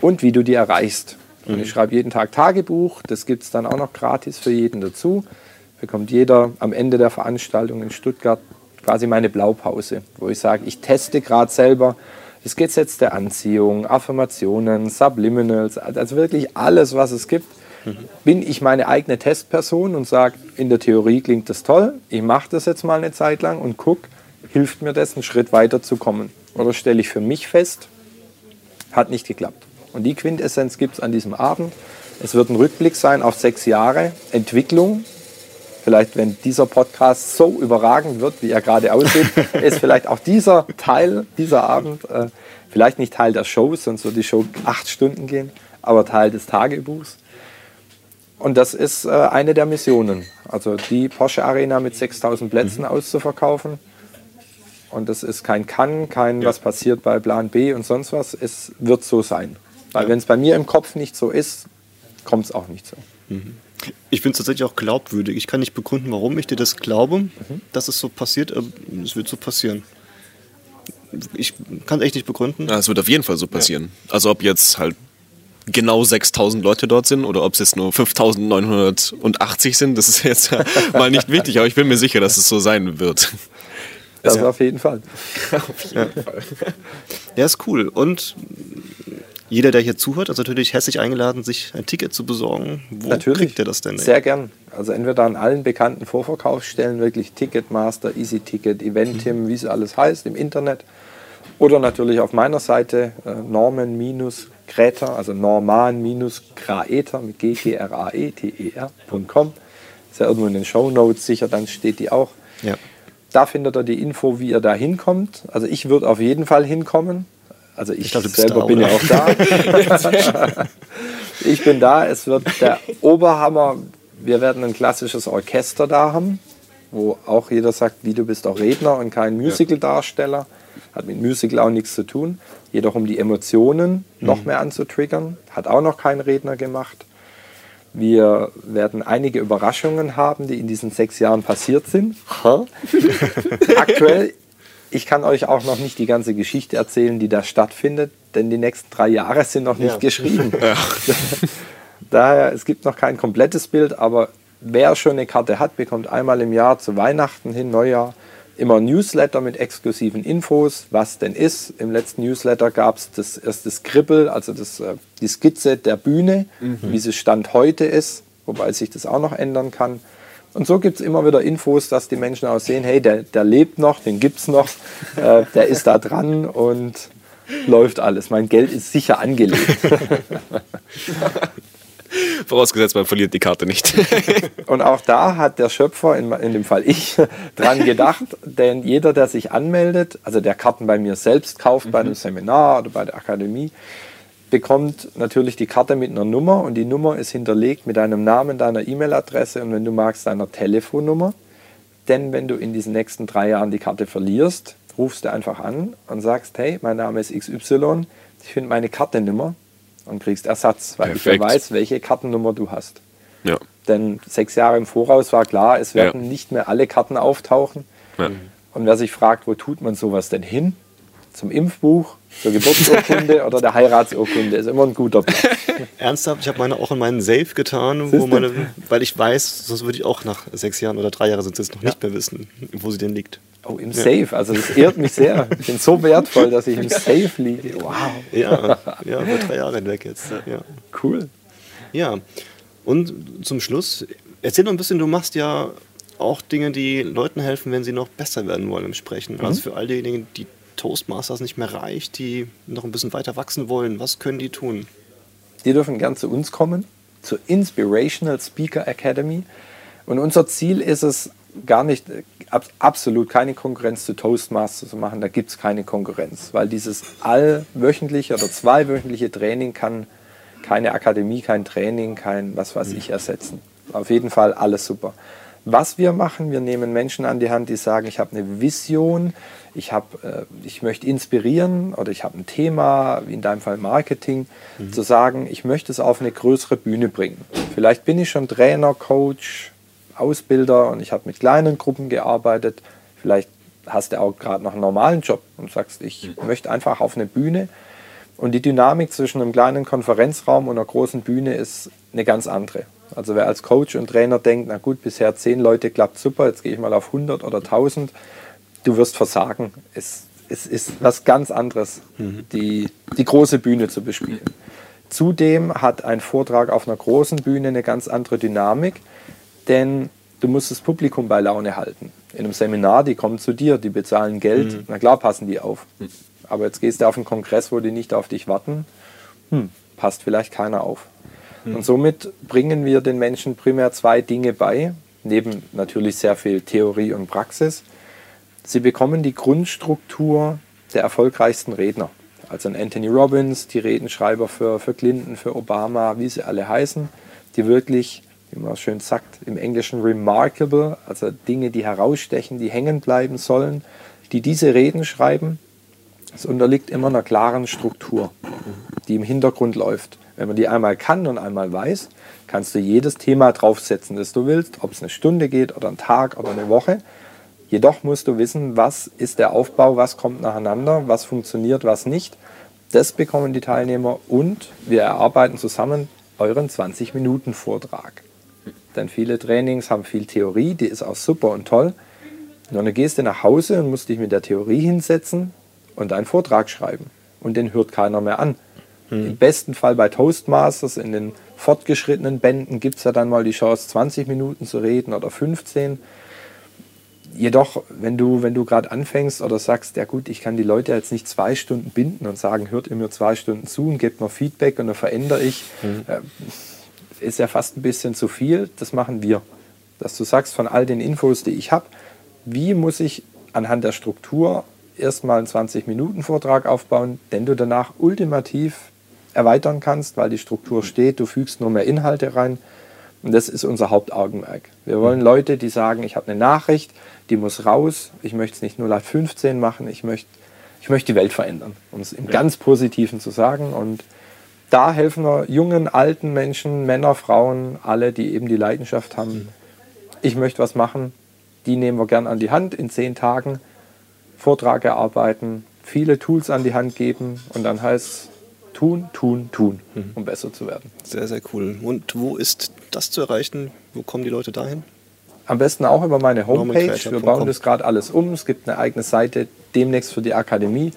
und wie du die erreichst. Und ich mhm. schreibe jeden Tag Tagebuch, das gibt es dann auch noch gratis für jeden dazu. Bekommt jeder am Ende der Veranstaltung in Stuttgart quasi meine Blaupause, wo ich sage, ich teste gerade selber das Gesetz der Anziehung, Affirmationen, Subliminals, also wirklich alles, was es gibt. Bin ich meine eigene Testperson und sage, in der Theorie klingt das toll, ich mache das jetzt mal eine Zeit lang und gucke, hilft mir das, einen Schritt weiter zu kommen? Oder stelle ich für mich fest, hat nicht geklappt. Und die Quintessenz gibt es an diesem Abend. Es wird ein Rückblick sein auf sechs Jahre Entwicklung. Vielleicht, wenn dieser Podcast so überragend wird, wie er gerade aussieht, ist vielleicht auch dieser Teil, dieser Abend, äh, vielleicht nicht Teil der Show, sonst wird die Show acht Stunden gehen, aber Teil des Tagebuchs. Und das ist äh, eine der Missionen. Also die Porsche Arena mit 6000 Plätzen mhm. auszuverkaufen. Und das ist kein Kann, kein ja. was passiert bei Plan B und sonst was. Es wird so sein. Weil ja. wenn es bei mir im Kopf nicht so ist, kommt es auch nicht so. Mhm. Ich finde es tatsächlich auch glaubwürdig. Ich kann nicht begründen, warum ich dir das glaube, mhm. dass es so passiert. Es wird so passieren. Ich kann es echt nicht begründen. Ja, es wird auf jeden Fall so passieren. Ja. Also ob jetzt halt genau 6000 Leute dort sind oder ob es jetzt nur 5980 sind, das ist jetzt mal nicht wichtig, aber ich bin mir sicher, dass es so sein wird. Das ja. auf jeden Fall. auf jeden ja. Fall. Ja, ist cool. Und jeder, der hier zuhört, ist natürlich herzlich eingeladen, sich ein Ticket zu besorgen. Wo natürlich. kriegt ihr das denn? Sehr gern. Also entweder an allen bekannten Vorverkaufsstellen, wirklich Ticketmaster, Easy Ticket, Eventim, mhm. wie es alles heißt, im Internet. Oder natürlich auf meiner Seite äh, Norman Greta, also Norman-Graeter mit g g r a e t e r.com. Ist ja irgendwo in den Show Notes sicher, dann steht die auch. Ja. Da findet ihr die Info, wie ihr da hinkommt. Also ich würde auf jeden Fall hinkommen. Also ich, ich glaub, selber da, bin ja auch da. ich bin da. Es wird der Oberhammer. Wir werden ein klassisches Orchester da haben, wo auch jeder sagt, wie du bist auch Redner und kein Musical-Darsteller. Hat mit Musical auch nichts zu tun. Jedoch um die Emotionen noch mhm. mehr anzutriggern. Hat auch noch kein Redner gemacht. Wir werden einige Überraschungen haben, die in diesen sechs Jahren passiert sind. Aktuell, ich kann euch auch noch nicht die ganze Geschichte erzählen, die da stattfindet, denn die nächsten drei Jahre sind noch nicht ja. geschrieben. Daher, es gibt noch kein komplettes Bild, aber wer schon eine Karte hat, bekommt einmal im Jahr zu Weihnachten hin, Neujahr, immer Newsletter mit exklusiven Infos, was denn ist. Im letzten Newsletter gab es das erste Skribbel, also das, äh, die Skizze der Bühne, mhm. wie sie Stand heute ist, wobei sich das auch noch ändern kann. Und so gibt es immer wieder Infos, dass die Menschen auch sehen, hey, der, der lebt noch, den gibt es noch, äh, der ist da dran und läuft alles. Mein Geld ist sicher angelegt. Vorausgesetzt, man verliert die Karte nicht. und auch da hat der Schöpfer, in, in dem Fall ich, dran gedacht, denn jeder, der sich anmeldet, also der Karten bei mir selbst kauft, mhm. bei einem Seminar oder bei der Akademie, bekommt natürlich die Karte mit einer Nummer und die Nummer ist hinterlegt mit deinem Namen, deiner E-Mail-Adresse und wenn du magst, deiner Telefonnummer. Denn wenn du in diesen nächsten drei Jahren die Karte verlierst, rufst du einfach an und sagst, hey, mein Name ist XY, ich finde meine Karte nimmer und kriegst Ersatz, weil Perfekt. ich ja weiß, welche Kartennummer du hast. Ja. Denn sechs Jahre im Voraus war klar, es werden ja. nicht mehr alle Karten auftauchen. Ja. Und wer sich fragt, wo tut man sowas denn hin? Zum Impfbuch, zur Geburtsurkunde oder der Heiratsurkunde ist immer ein guter Platz. Ernsthaft, ich habe meine auch in meinen Safe getan, wo meine, weil ich weiß, sonst würde ich auch nach sechs Jahren oder drei Jahren sind es noch nicht mehr wissen, wo sie denn liegt. Oh, im Safe. Also das ehrt mich sehr. Ich bin so wertvoll, dass ich im Safe liege. Wow. Ja, ja über drei Jahre hinweg jetzt. Ja. Cool. Ja. Und zum Schluss, erzähl noch ein bisschen, du machst ja auch Dinge, die Leuten helfen, wenn sie noch besser werden wollen im Sprechen. Also mhm. Also für all diejenigen, die Toastmasters nicht mehr reicht, die noch ein bisschen weiter wachsen wollen, was können die tun? Die dürfen gern zu uns kommen, zur Inspirational Speaker Academy. Und unser Ziel ist es, gar nicht ab, absolut keine Konkurrenz zu Toastmasters zu machen. Da gibt es keine Konkurrenz, weil dieses allwöchentliche oder zweiwöchentliche Training kann keine Akademie, kein Training, kein was weiß ich ersetzen. Auf jeden Fall alles super. Was wir machen, wir nehmen Menschen an die Hand, die sagen, ich habe eine Vision, ich, hab, äh, ich möchte inspirieren oder ich habe ein Thema, wie in deinem Fall Marketing, mhm. zu sagen, ich möchte es auf eine größere Bühne bringen. Vielleicht bin ich schon Trainer, Coach, Ausbilder und ich habe mit kleinen Gruppen gearbeitet. Vielleicht hast du auch gerade noch einen normalen Job und sagst, ich mhm. möchte einfach auf eine Bühne. Und die Dynamik zwischen einem kleinen Konferenzraum und einer großen Bühne ist eine ganz andere. Also wer als Coach und Trainer denkt, na gut, bisher zehn Leute klappt super, jetzt gehe ich mal auf 100 oder 1000, du wirst versagen. Es, es ist was ganz anderes, mhm. die, die große Bühne zu bespielen. Zudem hat ein Vortrag auf einer großen Bühne eine ganz andere Dynamik, denn du musst das Publikum bei Laune halten. In einem Seminar, die kommen zu dir, die bezahlen Geld, mhm. na klar passen die auf. Mhm. Aber jetzt gehst du auf einen Kongress, wo die nicht auf dich warten, hm, passt vielleicht keiner auf. Mhm. Und somit bringen wir den Menschen primär zwei Dinge bei, neben natürlich sehr viel Theorie und Praxis. Sie bekommen die Grundstruktur der erfolgreichsten Redner. Also ein Anthony Robbins, die Redenschreiber für, für Clinton, für Obama, wie sie alle heißen, die wirklich, wie man schön sagt, im Englischen remarkable, also Dinge, die herausstechen, die hängen bleiben sollen, die diese Reden schreiben. Es unterliegt immer einer klaren Struktur, die im Hintergrund läuft. Wenn man die einmal kann und einmal weiß, kannst du jedes Thema draufsetzen, das du willst, ob es eine Stunde geht oder ein Tag oder eine Woche. Jedoch musst du wissen, was ist der Aufbau, was kommt nacheinander, was funktioniert, was nicht. Das bekommen die Teilnehmer und wir erarbeiten zusammen euren 20-Minuten-Vortrag. Denn viele Trainings haben viel Theorie, die ist auch super und toll. Und dann gehst du nach Hause und musst dich mit der Theorie hinsetzen und einen Vortrag schreiben. Und den hört keiner mehr an. Mhm. Im besten Fall bei Toastmasters, in den fortgeschrittenen Bänden gibt es ja dann mal die Chance, 20 Minuten zu reden oder 15. Jedoch, wenn du, wenn du gerade anfängst oder sagst, ja gut, ich kann die Leute jetzt nicht zwei Stunden binden und sagen, hört ihr mir zwei Stunden zu und gebt mir Feedback und dann verändere ich, mhm. äh, ist ja fast ein bisschen zu viel. Das machen wir. Dass du sagst, von all den Infos, die ich habe, wie muss ich anhand der Struktur erstmal einen 20-Minuten-Vortrag aufbauen, den du danach ultimativ erweitern kannst, weil die Struktur steht, du fügst nur mehr Inhalte rein. Und das ist unser Hauptaugenmerk. Wir wollen mhm. Leute, die sagen, ich habe eine Nachricht, die muss raus, ich möchte es nicht nur live 15 machen, ich möchte, ich möchte die Welt verändern, um es im ja. ganz Positiven zu sagen. Und da helfen wir jungen, alten Menschen, Männer, Frauen, alle, die eben die Leidenschaft haben. Mhm. Ich möchte was machen, die nehmen wir gern an die Hand in zehn Tagen, Vortrag erarbeiten, viele Tools an die Hand geben und dann heißt es, tun, tun, tun, mhm. um besser zu werden. Sehr, sehr cool. Und wo ist das zu erreichen? Wo kommen die Leute dahin? Am besten auch über meine Homepage. Wir bauen das gerade alles um. Es gibt eine eigene Seite demnächst für die Akademie.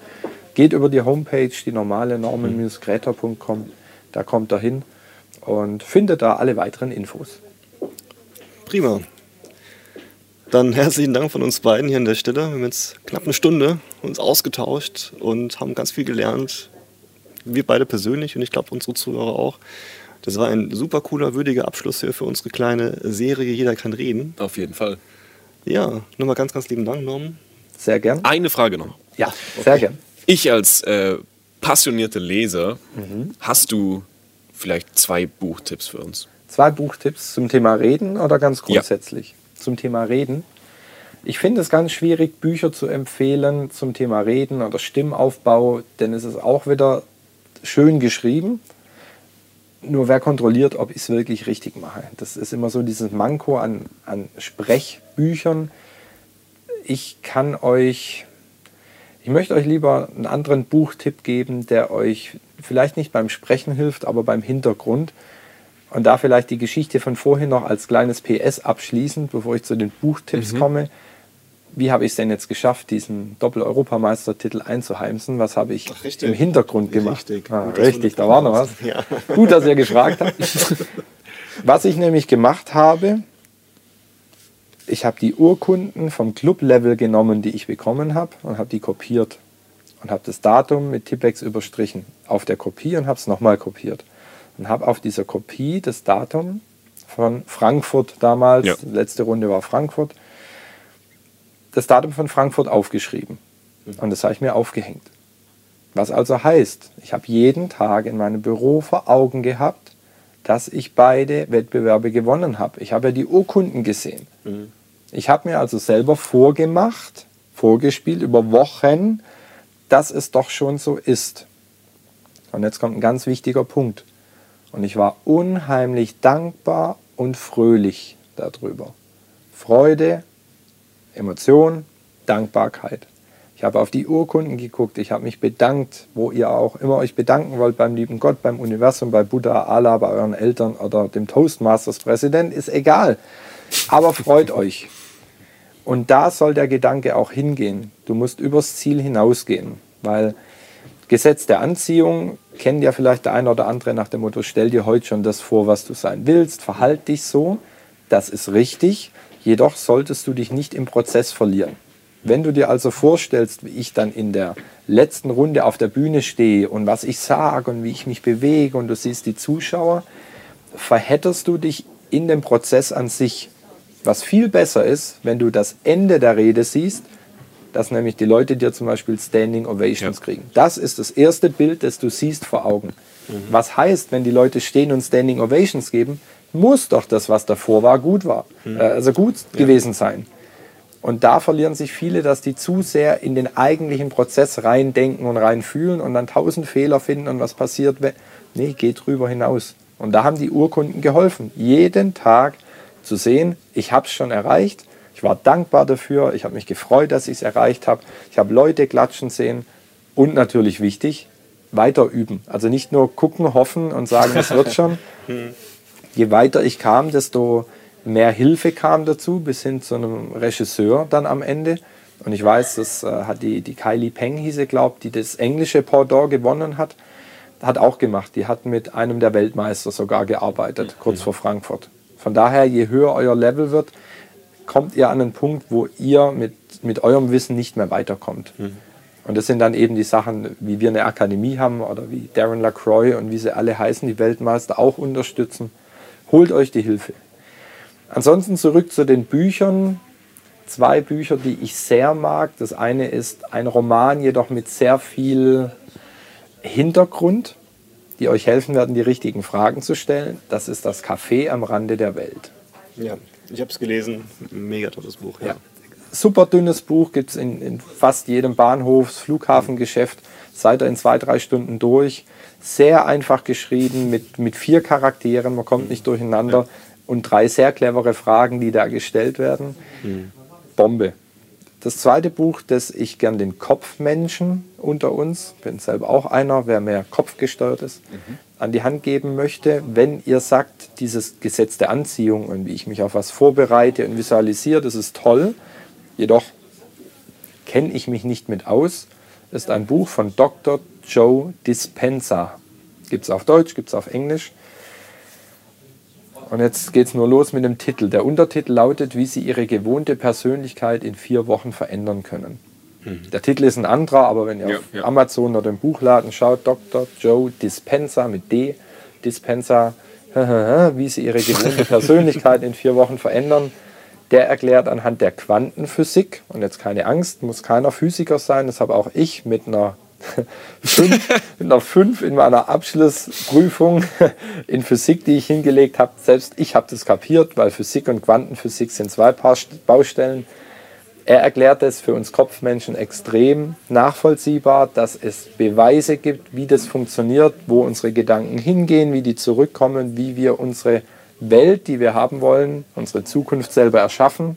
Geht über die Homepage, die normale norman-gräter.com. Da kommt er hin und findet da alle weiteren Infos. Prima. Dann herzlichen Dank von uns beiden hier an der Stelle. Wir haben jetzt knapp eine Stunde uns ausgetauscht und haben ganz viel gelernt wir beide persönlich und ich glaube unsere Zuhörer auch. Das war ein super cooler, würdiger Abschluss hier für unsere kleine Serie Jeder kann reden. Auf jeden Fall. Ja, nochmal ganz, ganz lieben Dank, Norman. Sehr gern. Eine Frage noch. Ja, sehr okay. gern. Ich als äh, passionierter Leser, mhm. hast du vielleicht zwei Buchtipps für uns? Zwei Buchtipps zum Thema Reden oder ganz grundsätzlich? Ja. Zum Thema Reden. Ich finde es ganz schwierig, Bücher zu empfehlen zum Thema Reden oder Stimmaufbau, denn es ist auch wieder schön geschrieben. Nur wer kontrolliert, ob ich es wirklich richtig mache? Das ist immer so dieses Manko an, an Sprechbüchern. Ich kann euch, ich möchte euch lieber einen anderen Buchtipp geben, der euch vielleicht nicht beim Sprechen hilft, aber beim Hintergrund. Und da vielleicht die Geschichte von vorhin noch als kleines PS abschließend, bevor ich zu den Buchtipps mhm. komme wie habe ich es denn jetzt geschafft, diesen Doppel-Europameistertitel einzuheimsen? Was habe ich Ach, im Hintergrund gemacht? Richtig, ah, richtig da war noch was. Ja. Gut, dass ihr gefragt habt. was ich nämlich gemacht habe, ich habe die Urkunden vom Club-Level genommen, die ich bekommen habe, und habe die kopiert. Und habe das Datum mit Tippex überstrichen auf der Kopie und habe es nochmal kopiert. Und habe auf dieser Kopie das Datum von Frankfurt damals, ja. letzte Runde war Frankfurt, das Datum von Frankfurt aufgeschrieben. Und das habe ich mir aufgehängt. Was also heißt, ich habe jeden Tag in meinem Büro vor Augen gehabt, dass ich beide Wettbewerbe gewonnen habe. Ich habe ja die Urkunden gesehen. Mhm. Ich habe mir also selber vorgemacht, vorgespielt über Wochen, dass es doch schon so ist. Und jetzt kommt ein ganz wichtiger Punkt. Und ich war unheimlich dankbar und fröhlich darüber. Freude, Emotion, Dankbarkeit. Ich habe auf die Urkunden geguckt, ich habe mich bedankt, wo ihr auch immer euch bedanken wollt, beim lieben Gott, beim Universum, bei Buddha, Allah, bei euren Eltern oder dem Toastmasters Präsident, ist egal. Aber freut euch. Und da soll der Gedanke auch hingehen. Du musst übers Ziel hinausgehen, weil Gesetz der Anziehung kennt ja vielleicht der eine oder andere nach dem Motto, stell dir heute schon das vor, was du sein willst, verhalt dich so, das ist richtig, jedoch solltest du dich nicht im Prozess verlieren. Wenn du dir also vorstellst, wie ich dann in der letzten Runde auf der Bühne stehe und was ich sage und wie ich mich bewege und du siehst die Zuschauer, verhätterst du dich in dem Prozess an sich. Was viel besser ist, wenn du das Ende der Rede siehst, dass nämlich die Leute dir zum Beispiel Standing Ovations ja. kriegen. Das ist das erste Bild, das du siehst vor Augen. Mhm. Was heißt, wenn die Leute stehen und Standing Ovations geben, muss doch das, was davor war, gut war, mhm. äh, also gut ja. gewesen sein. Und da verlieren sich viele, dass die zu sehr in den eigentlichen Prozess reindenken und reinfühlen und dann tausend Fehler finden und was passiert. Nee, geht drüber hinaus. Und da haben die Urkunden geholfen, jeden Tag zu sehen, ich habe es schon erreicht, ich war dankbar dafür, ich habe mich gefreut, dass ich es erreicht habe, ich habe Leute klatschen sehen und natürlich wichtig, weiter üben. Also nicht nur gucken, hoffen und sagen, es wird schon. Je weiter ich kam, desto mehr Hilfe kam dazu, bis hin zu einem Regisseur dann am Ende. Und ich weiß, das äh, hat die, die Kylie Peng hieße, glaubt, die das englische Pendant gewonnen hat, hat auch gemacht. Die hat mit einem der Weltmeister sogar gearbeitet, mhm. kurz vor Frankfurt. Von daher, je höher euer Level wird, kommt ihr an einen Punkt, wo ihr mit, mit eurem Wissen nicht mehr weiterkommt. Mhm. Und das sind dann eben die Sachen, wie wir eine Akademie haben oder wie Darren LaCroix und wie sie alle heißen, die Weltmeister auch unterstützen. Holt euch die Hilfe. Ansonsten zurück zu den Büchern. Zwei Bücher, die ich sehr mag. Das eine ist ein Roman, jedoch mit sehr viel Hintergrund, die euch helfen werden, die richtigen Fragen zu stellen. Das ist das Café am Rande der Welt. Ja, ich habe es gelesen. Mega tolles Buch. Ja. ja. Super dünnes Buch, gibt es in, in, fast jedem Bahnhofs-, Flughafengeschäft. Seid ihr in zwei, drei Stunden durch. Sehr einfach geschrieben mit, mit vier Charakteren, man kommt nicht durcheinander. Ja und drei sehr clevere Fragen, die da gestellt werden. Mhm. Bombe. Das zweite Buch, das ich gern den Kopfmenschen unter uns, bin selber auch einer, wer mehr kopfgesteuert ist, mhm. an die Hand geben möchte. Wenn ihr sagt, dieses Gesetz der Anziehung und wie ich mich auf was vorbereite und visualisiere, das ist toll, jedoch kenne ich mich nicht mit aus, ist ein Buch von Dr. Joe Dispenza. Gibt es auf Deutsch, gibt es auf Englisch. Und jetzt geht es nur los mit dem Titel. Der Untertitel lautet, wie Sie Ihre gewohnte Persönlichkeit in vier Wochen verändern können. Mhm. Der Titel ist ein anderer, aber wenn ihr ja, auf ja. Amazon oder im Buchladen schaut, Dr. Joe Dispenza mit D, Dispenza, wie Sie Ihre gewohnte Persönlichkeit in vier Wochen verändern, der erklärt anhand der Quantenphysik, und jetzt keine Angst, muss keiner Physiker sein, das habe auch ich mit einer fünf, mit einer 5 in meiner Abschlussprüfung in Physik, die ich hingelegt habe. Selbst ich habe das kapiert, weil Physik und Quantenphysik sind zwei Baustellen. Er erklärt es für uns Kopfmenschen extrem nachvollziehbar, dass es Beweise gibt, wie das funktioniert, wo unsere Gedanken hingehen, wie die zurückkommen, wie wir unsere Welt, die wir haben wollen, unsere Zukunft selber erschaffen.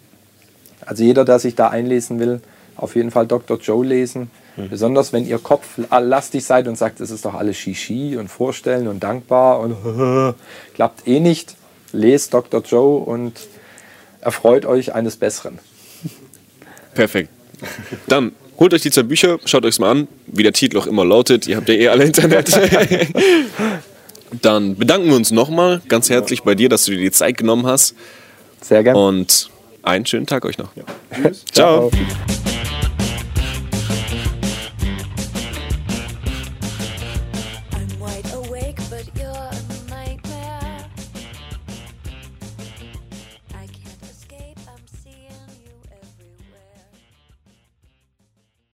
Also jeder, der sich da einlesen will, auf jeden Fall Dr. Joe lesen. Mhm. Besonders wenn ihr Kopf lastig seid und sagt, es ist doch alles Shishi und Vorstellen und dankbar und klappt eh nicht. Lest Dr. Joe und erfreut euch eines Besseren. Perfekt. Dann holt euch die zwei Bücher, schaut euch mal an, wie der Titel auch immer lautet. Ihr habt ja eh alle Internet. Dann bedanken wir uns nochmal ganz herzlich bei dir, dass du dir die Zeit genommen hast. Sehr gerne. Und einen schönen Tag euch noch. Ja. Tschüss. Ciao. Ciao.